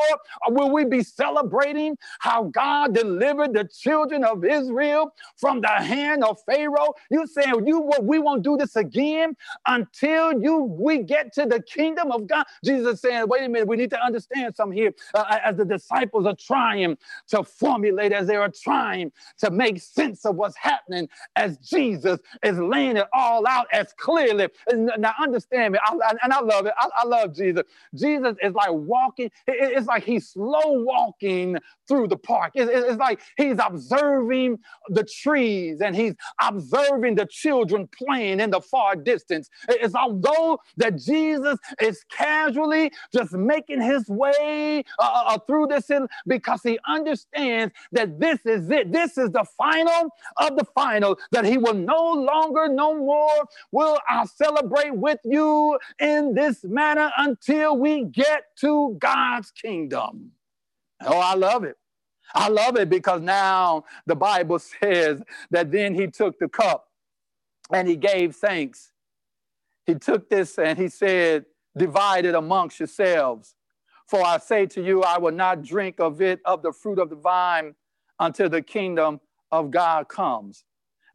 Or will we be celebrating how God delivered the children of Israel from the hand of Pharaoh? You saying you we won't do this again until you we get to the kingdom of God? Jesus is saying, wait a minute, we need to understand something here. Uh, as the disciples are trying to formulate, as they are trying to make sense of what's happening, as Jesus is laying it all out as clearly. Now, understand me, I, and I love it. I, I, love Jesus. Jesus is like walking, it's like he's slow walking through the park. It's like he's observing the trees and he's observing the children playing in the far distance. It's although that Jesus is casually just making his way uh, uh, uh through this because he understands that this is it. This is the final of the final, that he will no longer, no more will I celebrate with you in this manner until we get to God's kingdom. Oh, I love it. I love it because now the Bible <laughs> says that then he took the cup and he gave thanks. He took this and he said, Divide it amongst yourselves. For I say to you, I will not drink of it, of the fruit of the vine, until the kingdom of God comes.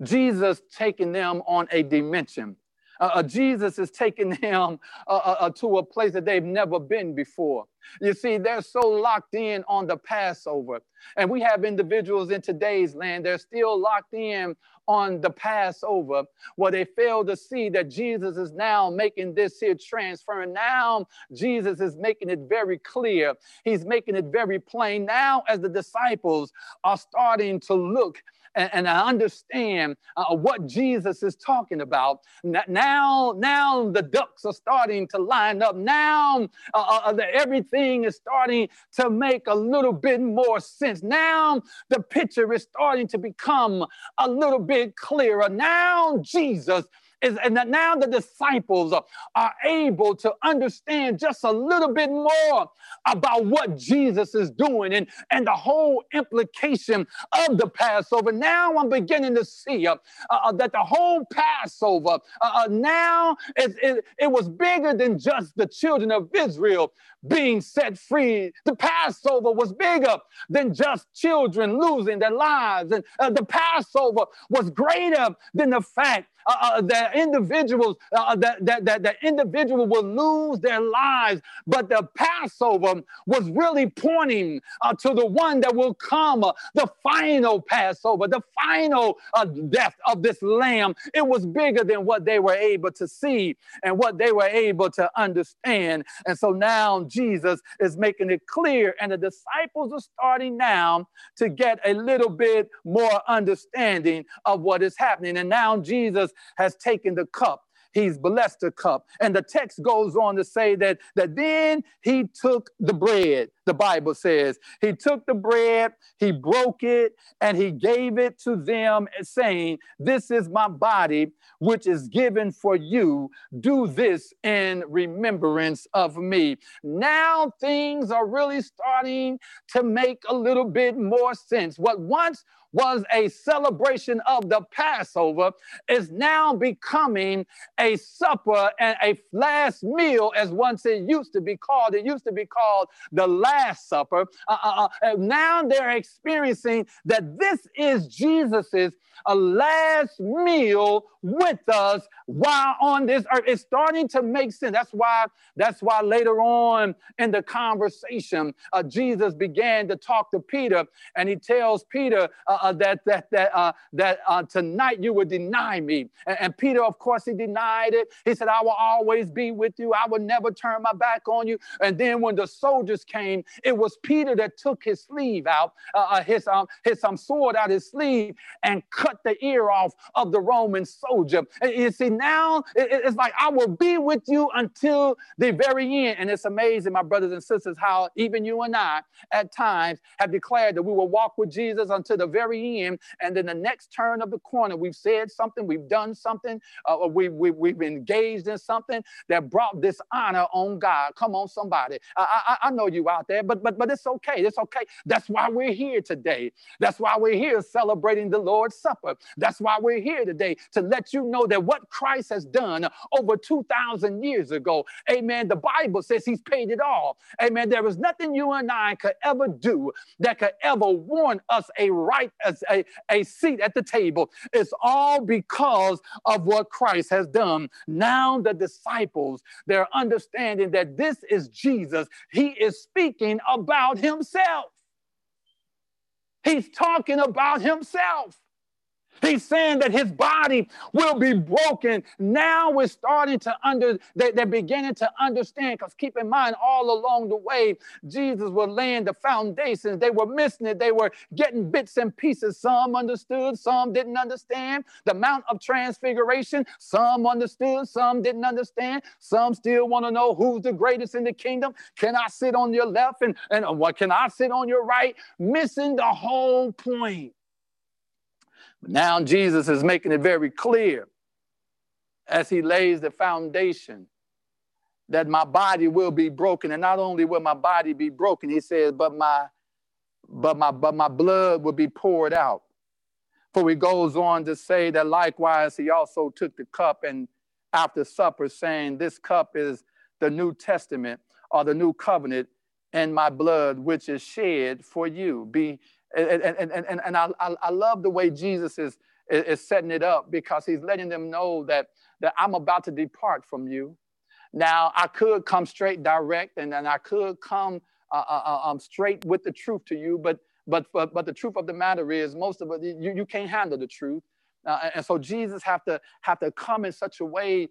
Jesus taking them on a dimension. Uh, uh, Jesus is taking <laughs> them uh, uh, uh, to a place that they've never been before. You see, they're so locked in on the Passover. And we have individuals in today's land, they're still locked in on the Passover, where they fail to see that Jesus is now making this here transfer. And now Jesus is making it very clear. He's making it very plain. Now, as the disciples are starting to look and, and I understand uh, what Jesus is talking about. Now, now the ducks are starting to line up. Now uh, uh, uh, the, everything is starting to make a little bit more sense. Now the picture is starting to become a little bit clearer. Now Jesus is and that now the disciples are able to understand just a little bit more about what Jesus is doing and, and the whole implication of the Passover. Now I'm beginning to see uh, uh, that the whole Passover uh, uh now it, it, it was bigger than just the children of Israel being set free. The Passover was bigger than just children losing their lives. And uh, the Passover was greater than the fact uh, uh, that individuals, uh, uh, that, that, that the individual will lose their lives. But the Passover was really pointing uh, to the one that will come, uh, the final Passover, the final death of this lamb. It was bigger than what they were able to see and what they were able to understand. And so now Jesus is making it clear, and the disciples are starting now to get a little bit more understanding of what is happening. And now Jesus has taken the cup he's blessed the cup. And the text goes on to say that, that then he took the bread, the Bible says. He took the bread, he broke it, and he gave it to them, saying, This is my body, which is given for you. Do this in remembrance of me. Now things are really starting to make a little bit more sense. What once was a celebration of the Passover is now becoming a supper and a last meal, as once it used to be called. It used to be called the Last Supper. Uh, uh, uh, now they're experiencing that this is Jesus's a last meal with us while on this earth. It's starting to make sense. That's why, that's why later on in the conversation, uh, Jesus began to talk to Peter, and he tells Peter uh, uh, that that that uh, that uh, tonight you would deny me. And, and, Peter, of course, he denied it. He said, "I will always be with you. I will never turn my back on you." And then when the soldiers came, it was Peter that took his sleeve out, uh, his um, his um, sword out his sleeve, and cut cut the ear off of the Roman soldier. And you see, now it's like, I will be with you until the very end. And it's amazing, my brothers and sisters, how even you and I at times have declared that we will walk with Jesus until the very end. And then the next turn of the corner, we've said something, we've done something, uh, we, we, we've engaged in something that brought dishonor on God. Come on, somebody. I, I, I know you out there, but, but, but it's okay. It's okay. That's why we're here today. That's why we're here celebrating the Lord's Supper. That's why we're here today to let you know that what Christ has done over 2,000 years ago, amen. The Bible says he's paid it all. Amen. There is nothing you and I could ever do that could ever warrant us a right, as a, a seat at the table. It's all because of what Christ has done. Now the disciples, they're understanding that this is Jesus. He is speaking about himself. He's talking about himself. He's saying that his body will be broken. Now we're starting to under, they, they're beginning to understand. Because keep in mind, all along the way, Jesus was laying the foundations. They were missing it. They were getting bits and pieces. Some understood, some didn't understand. The Mount of Transfiguration, some understood, some didn't understand. Some still want to know who's the greatest in the kingdom. Can I sit on your left and, and what can I sit on your right? Missing the whole point. But now Jesus is making it very clear as he lays the foundation that my body will be broken. And not only will my body be broken, he says, but my but my but my blood will be poured out. For he goes on to say that likewise he also took the cup and after supper, saying, This cup is the New Testament or the new covenant and my blood, which is shed for you. Be and, and, and, and I, I love the way Jesus is, is setting it up because he's letting them know that, that I'm about to depart from you. Now, I could come straight direct and then I could come uh, uh, uh, um, straight with the truth to you, but, but, but, but the truth of the matter is most of it, you, you can't handle the truth. Uh, and so Jesus have to have to come in such a way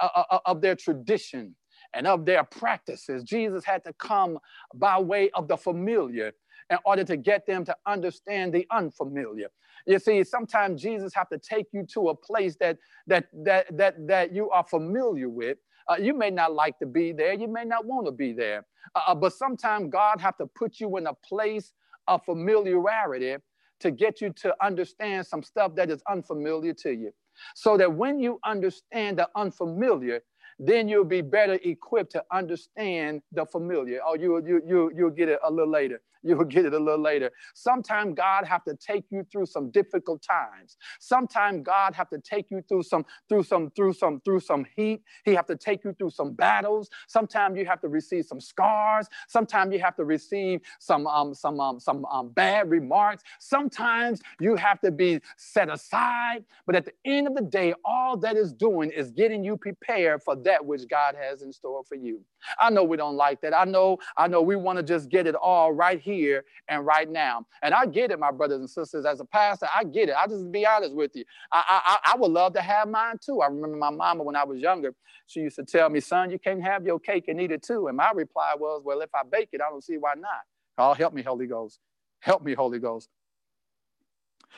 uh, uh, of their tradition and of their practices. Jesus had to come by way of the familiar in order to get them to understand the unfamiliar. You see, sometimes Jesus have to take you to a place that that that that that you are familiar with. Uh, you may not like to be there. You may not want to be there. Uh, uh but sometimes God have to put you in a place of familiarity to get you to understand some stuff that is unfamiliar to you. So that when you understand the unfamiliar, then you'll be better equipped to understand the familiar. Oh, you, you, you, you'll get it a little later. <laughs> You'll get it a little later. Sometimes God have to take you through some difficult times. Sometimes God have to take you through some, through some, through some, through some heat. He have to take you through some battles. Sometimes you have to receive some scars. Sometimes you have to receive some, um, some, um, some um, bad remarks. Sometimes you have to be set aside. But at the end of the day, all that is doing is getting you prepared for that that which God has in store for you. I know we don't like that. I know, I know we want to just get it all right here and right now. And I get it, my brothers and sisters. As a pastor, I get it. I'll just be honest with you. I, I, I would love to have mine too. I remember my mama when I was younger, she used to tell me, son, you can't have your cake and eat it too. And my reply was, well, if I bake it, I don't see why not. Oh, help me, Holy Ghost. Help me, Holy Ghost.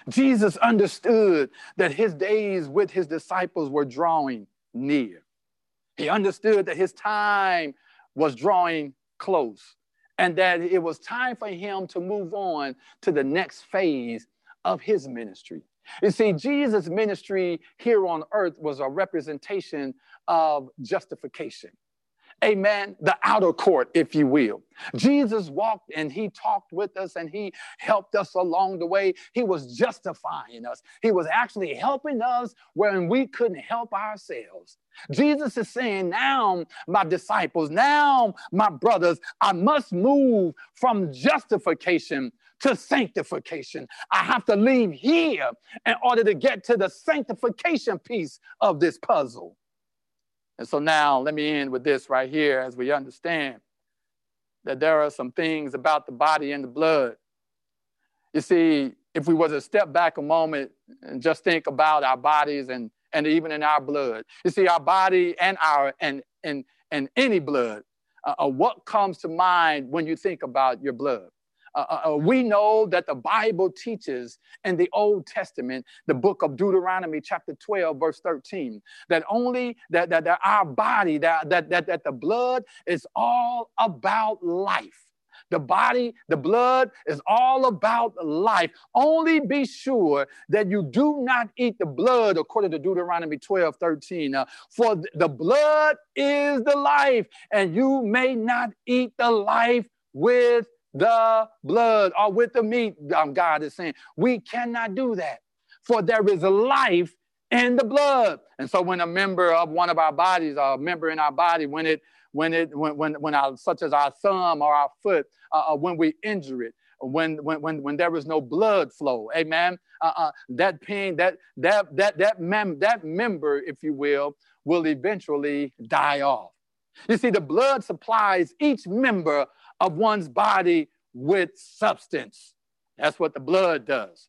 Jesus understood that his days with his disciples were drawing near. He understood that his time was drawing close and that it was time for him to move on to the next phase of his ministry. You see, Jesus' ministry here on earth was a representation of justification amen, the outer court, if you will. Jesus walked and he talked with us and he helped us along the way. He was justifying us. He was actually helping us when we couldn't help ourselves. Jesus is saying, Now, my disciples, now, my brothers, I must move from justification to sanctification. I have to leave here in order to get to the sanctification piece of this puzzle. And so now let me end with this right here as we understand that there are some things about the body and the blood. You see, if we were to step back a moment and just think about our bodies and, and even in our blood, you see, our body and our and and and any blood, uh, uh what comes to mind when you think about your blood? Uh, uh, uh, we know that the Bible teaches in the Old Testament, the book of Deuteronomy, chapter 12, verse 13, that only that, that, that our body, that, that, that, that the blood is all about life. The body, the blood is all about life. Only be sure that you do not eat the blood, according to Deuteronomy 12 13. Uh, for the blood is the life, and you may not eat the life with the blood or with the meat, um, God is saying. We cannot do that, for there is life in the blood. And so when a member of one of our bodies, a member in our body, when it, when it, when, when, when our, such as our thumb or our foot, uh, uh, when we injure it, when, when, when, when there is no blood flow, amen, uh, uh, that pain, that, that, that, that, mem- that member, if you will, will eventually die off. You see, the blood supplies each member of one's body with substance. That's what the blood does.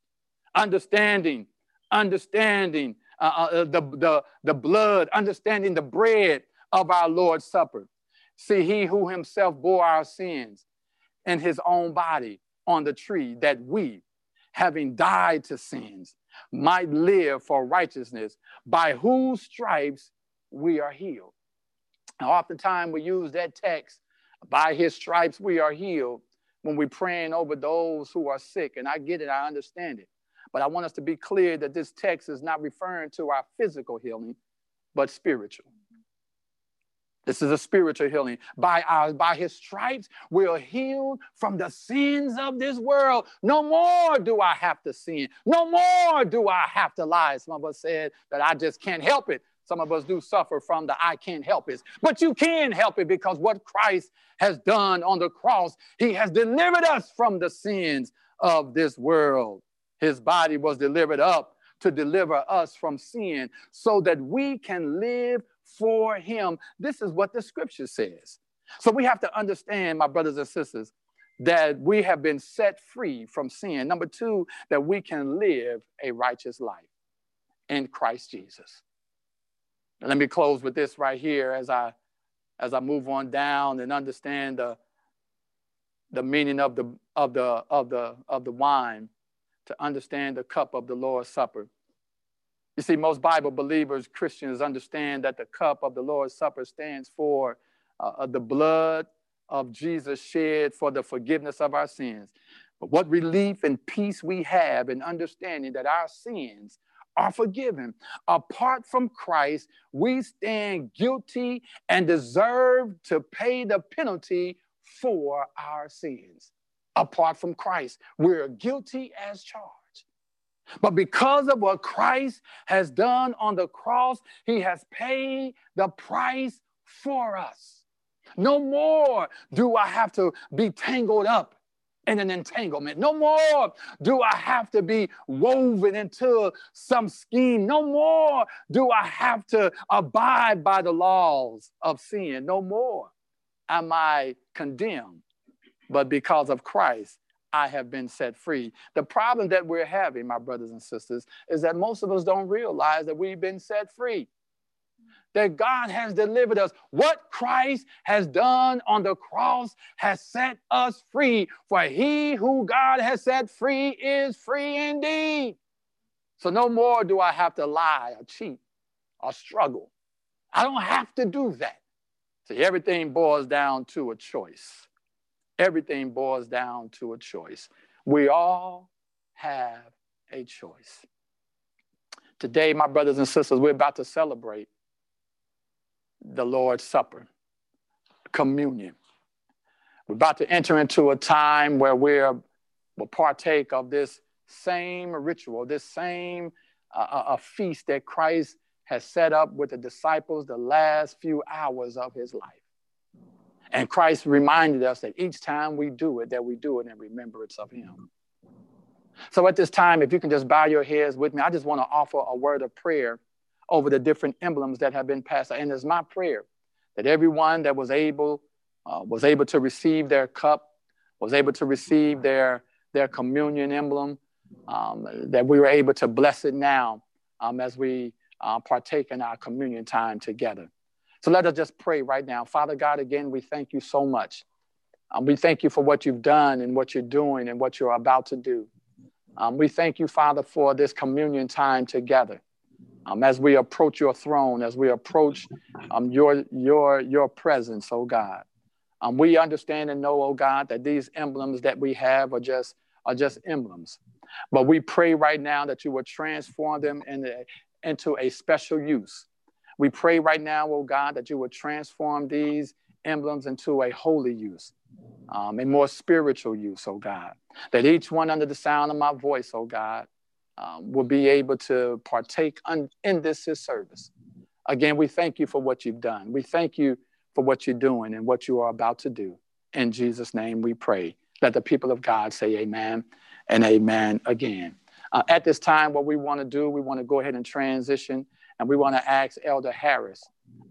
Understanding, understanding uh, uh, uh, the, the, the blood, understanding the bread of our Lord's Supper. See, he who himself bore our sins in his own body on the tree, that we, having died to sins, might live for righteousness, by whose stripes we are healed. Now, oftentimes we use that text by his stripes we are healed when we're praying over those who are sick. And I get it, I understand it. But I want us to be clear that this text is not referring to our physical healing, but spiritual. This is a spiritual healing. By our by his stripes, we're healed from the sins of this world. No more do I have to sin. No more do I have to lie. Some of us said that I just can't help it. Some of us do suffer from the I can't help it. But you can help it because what Christ has done on the cross, he has delivered us from the sins of this world. His body was delivered up to deliver us from sin so that we can live for him. This is what the scripture says. So we have to understand, my brothers and sisters, that we have been set free from sin. Number two, that we can live a righteous life in Christ Jesus. And let me close with this right here as I as I move on down and understand the the meaning of the of the of the of the wine to understand the cup of the Lord's Supper. You see, most Bible believers, Christians, understand that the cup of the Lord's Supper stands for uh, uh, the blood of Jesus shed for the forgiveness of our sins. But what relief and peace we have in understanding that our sins are forgiven. Apart from Christ, we stand guilty and deserve to pay the penalty for our sins. Apart from Christ, we're guilty as charged. But because of what Christ has done on the cross, he has paid the price for us. No more do I have to be tangled up in an entanglement. No more do I have to be woven into some scheme. No more do I have to abide by the laws of sin. No more am I condemned. But because of Christ, I have been set free. The problem that we're having, my brothers and sisters, is that most of us don't realize that we've been set free that God has delivered us. What Christ has done on the cross has set us free. For he who God has set free is free indeed. So no more do I have to lie or cheat or struggle. I don't have to do that. See, everything boils down to a choice. Everything boils down to a choice. We all have a choice. Today, my brothers and sisters, we're about to celebrate the Lord's Supper, communion. We're about to enter into a time where we're, will partake of this same ritual, this same uh, a feast that Christ has set up with the disciples the last few hours of his life. And Christ reminded us that each time we do it, that we do it in remembrance of him. So at this time, if you can just bow your heads with me, I just want to offer a word of prayer over the different emblems that have been passed. And it's my prayer that everyone that was able uh, was able to receive their cup, was able to receive their their communion emblem, um, that we were able to bless it now um, as we uh, partake in our communion time together. So let us just pray right now. Father God, again, we thank you so much. Um, we thank you for what you've done and what you're doing and what you're about to do. Um, we thank you, Father, for this communion time together um, as we approach your throne, as we approach um, your, your, your presence, oh God. Um, we understand and know, oh God, that these emblems that we have are just, are just emblems. But we pray right now that you will transform them into, into a special use. We pray right now, oh God, that you would transform these emblems into a holy use, um, a more spiritual use, oh God. That each one under the sound of my voice, oh God, um, will be able to partake un- in this his service. Again, we thank you for what you've done. We thank you for what you're doing and what you are about to do. In Jesus' name we pray. Let the people of God say amen and amen again. Uh, at this time, what we want to do, we want to go ahead and transition, and we want to ask Elder Harris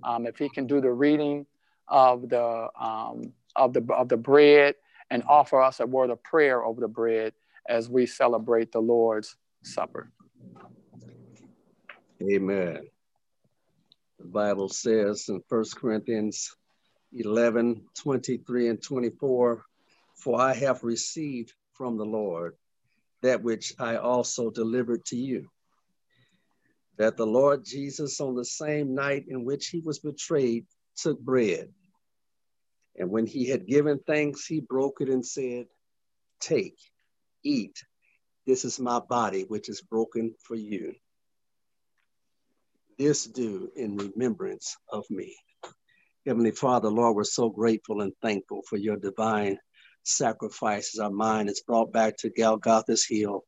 um, if he can do the reading of the, um, of, the, of the bread and offer us a word of prayer over the bread as we celebrate the Lord's Supper. Amen. The Bible says in 1 Corinthians 11 23 and 24, For I have received from the Lord that which I also delivered to you. That the Lord Jesus, on the same night in which he was betrayed, took bread. And when he had given thanks, he broke it and said, Take, eat. This is my body, which is broken for you. This do in remembrance of me. Heavenly Father, Lord, we're so grateful and thankful for your divine sacrifices. Our mind is brought back to Golgotha's hill.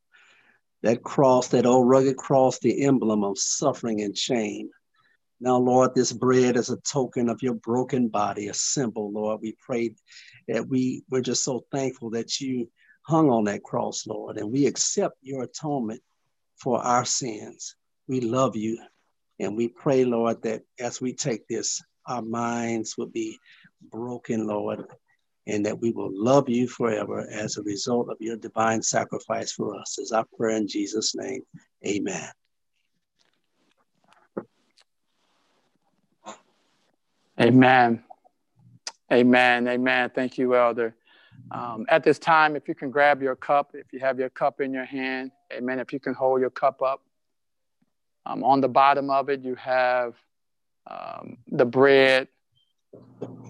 That cross, that old rugged cross, the emblem of suffering and shame. Now, Lord, this bread is a token of your broken body, a symbol, Lord. We pray that we, we're just so thankful that you hung on that cross, Lord, and we accept your atonement for our sins. We love you And we pray, Lord, that as we take this, our minds will be broken, Lord, and that we will love you forever as a result of your divine sacrifice for us. Is our prayer in Jesus' name. Amen. Amen. Amen. Amen. Thank you, Elder. Um, at this time, if you can grab your cup, if you have your cup in your hand, amen. If you can hold your cup up. Um, on the bottom of it, you have um, the bread,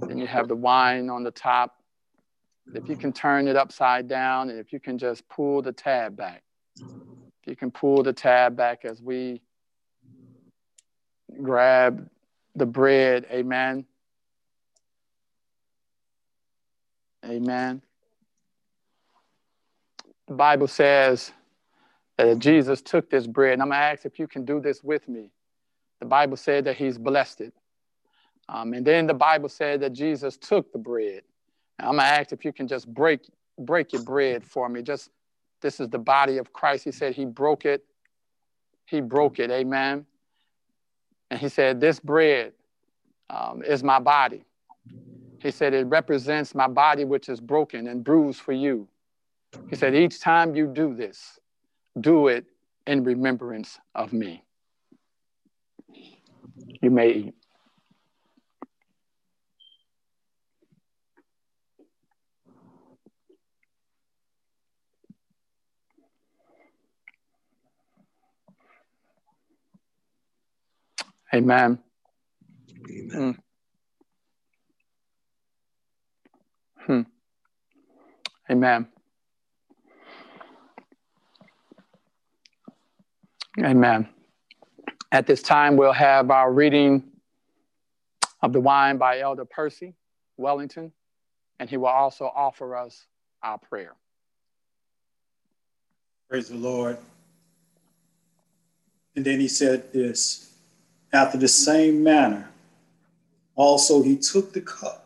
and you have the wine on the top. If you can turn it upside down, and if you can just pull the tab back, if you can pull the tab back as we grab the bread, amen. Amen. The Bible says that Jesus took this bread, and I'm going to ask if you can do this with me. The Bible said that he's blessed it. Um, and then the Bible said that Jesus took the bread. Now, I'm going to ask if you can just break, break your bread for me. Just this is the body of Christ. He said he broke it. He broke it. Amen. And he said, This bread um, is my body. He said, It represents my body, which is broken and bruised for you. He said, Each time you do this, do it in remembrance of me. You may eat. Amen. Amen. Mm. Hmm. Amen. Amen. At this time, we'll have our reading of the wine by Elder Percy Wellington, and he will also offer us our prayer. Praise the Lord. And then he said this after the same manner, also he took the cup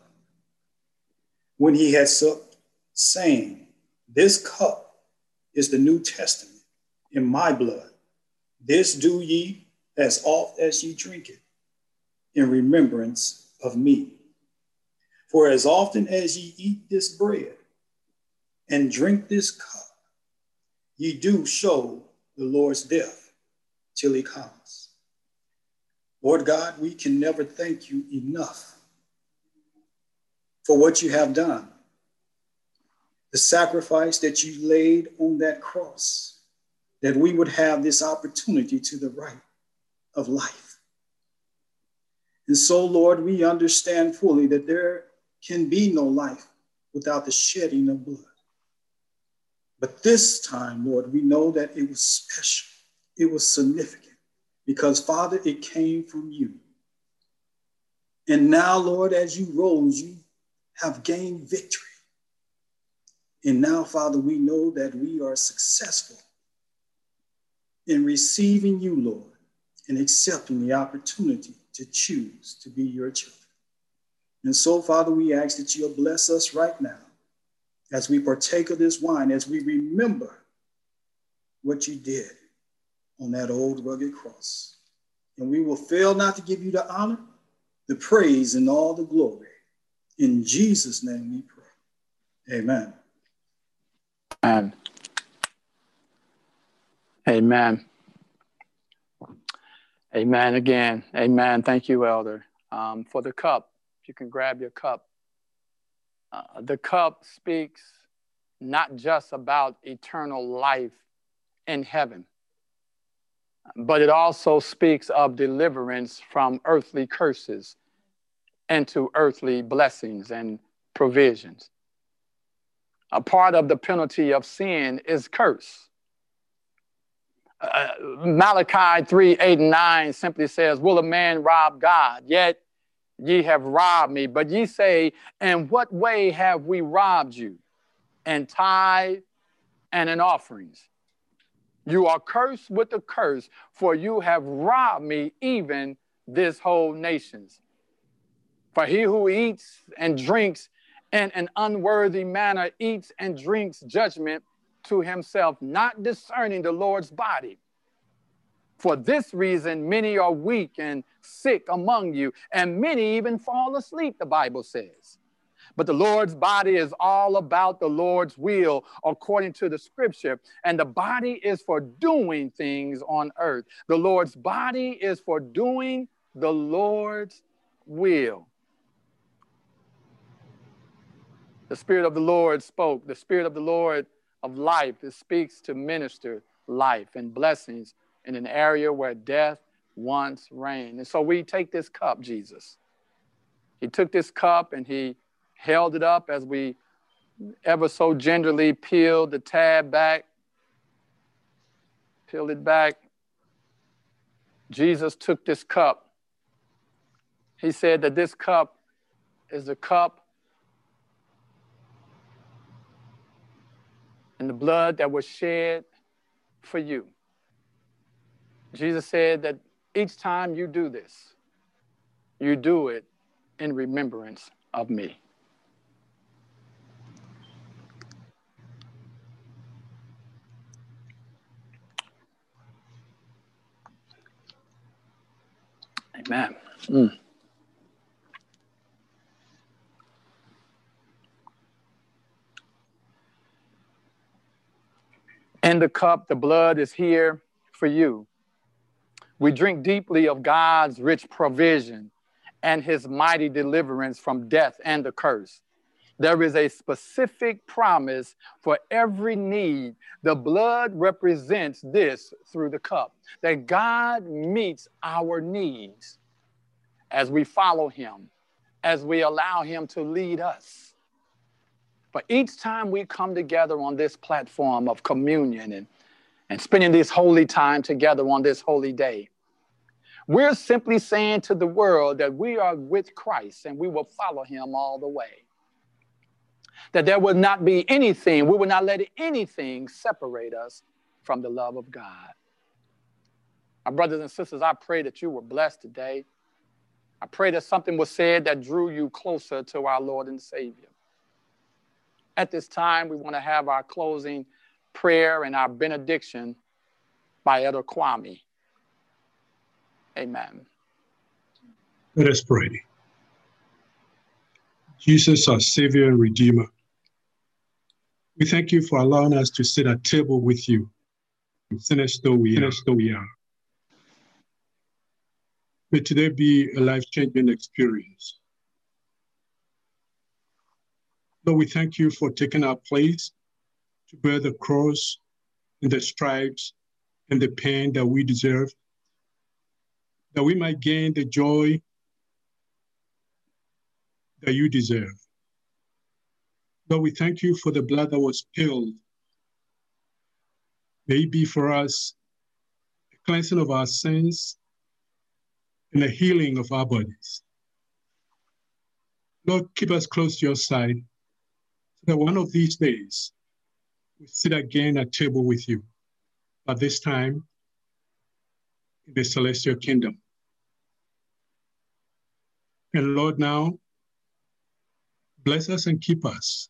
when he had supped, saying, This cup is the New Testament in my blood. This do ye as oft as ye drink it in remembrance of me. For as often as ye eat this bread and drink this cup, ye do show the Lord's death till he comes. Lord God, we can never thank you enough for what you have done. The sacrifice that you laid on that cross, that we would have this opportunity to the right of life. And so, Lord, we understand fully that there can be no life without the shedding of blood. But this time, Lord, we know that it was special, it was significant, because, Father, it came from you. And now, Lord, as you rose, you have gained victory. And now, Father, we know that we are successful in receiving you, Lord, and accepting the opportunity to choose to be your children. And so, Father, we ask that you'll bless us right now as we partake of this wine, as we remember what you did on that old rugged cross. And we will fail not to give you the honor, the praise, and all the glory in Jesus' name we pray. Amen. Amen. Amen. Amen again. Amen. Thank you, Elder. Um, for the cup, if you can grab your cup. Uh, the cup speaks not just about eternal life in heaven, but it also speaks of deliverance from earthly curses into earthly blessings and provisions. A part of the penalty of sin is curse. Uh, Malachi 3 8 and 9 simply says, Will a man rob God? Yet ye have robbed me. But ye say, In what way have we robbed you? And tithe and in offerings. You are cursed with a curse, for you have robbed me, even this whole nations. For he who eats and drinks in an unworthy manner eats and drinks judgment to himself, not discerning the Lord's body. For this reason, many are weak and sick among you, and many even fall asleep, the Bible says. But the Lord's body is all about the Lord's will according to the scripture. And the body is for doing things on earth. The Lord's body is for doing the Lord's will. The Spirit of the Lord spoke. The Spirit of the Lord of life it speaks to minister life and blessings in an area where death once reigned. And so we take this cup, Jesus. He took this cup and he held it up as we ever so gingerly peeled the tab back, peeled it back. Jesus took this cup. He said that this cup is the cup and the blood that was shed for you. Jesus said that each time you do this, you do it in remembrance of me. Amen. Mm. In the cup, the blood is here for you. We drink deeply of God's rich provision and his mighty deliverance from death and the curse. There is a specific promise for every need. The blood represents this through the cup that God meets our needs as we follow him, as we allow him to lead us. But each time we come together on this platform of communion and, and spending this holy time together on this holy day, we're simply saying to the world that we are with Christ and we will follow him all the way that there will not be anything, we will not let anything separate us from the love of God. My brothers and sisters, I pray that you were blessed today. I pray that something was said that drew you closer to our Lord and Savior. At this time, we want to have our closing prayer and our benediction by Etta Kwame. Amen. Let us pray. Jesus, our Savior and Redeemer, we thank you for allowing us to sit at table with you, sinners though we, sinners though we are. May today be a life-changing experience. Lord, we thank you for taking our place to bear the cross and the stripes and the pain that we deserve, that we might gain the joy that you deserve. Lord, we thank you for the blood that was spilled. May it be for us a cleansing of our sins and a healing of our bodies. Lord, keep us close to your side so that one of these days we sit again at table with you, but this time in the celestial kingdom. And Lord, now Bless us and keep us.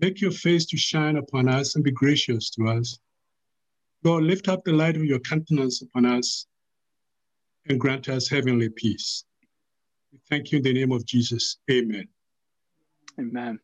Make your face to shine upon us and be gracious to us. Lord, lift up the light of your countenance upon us and grant us heavenly peace. We thank you in the name of Jesus. Amen. Amen.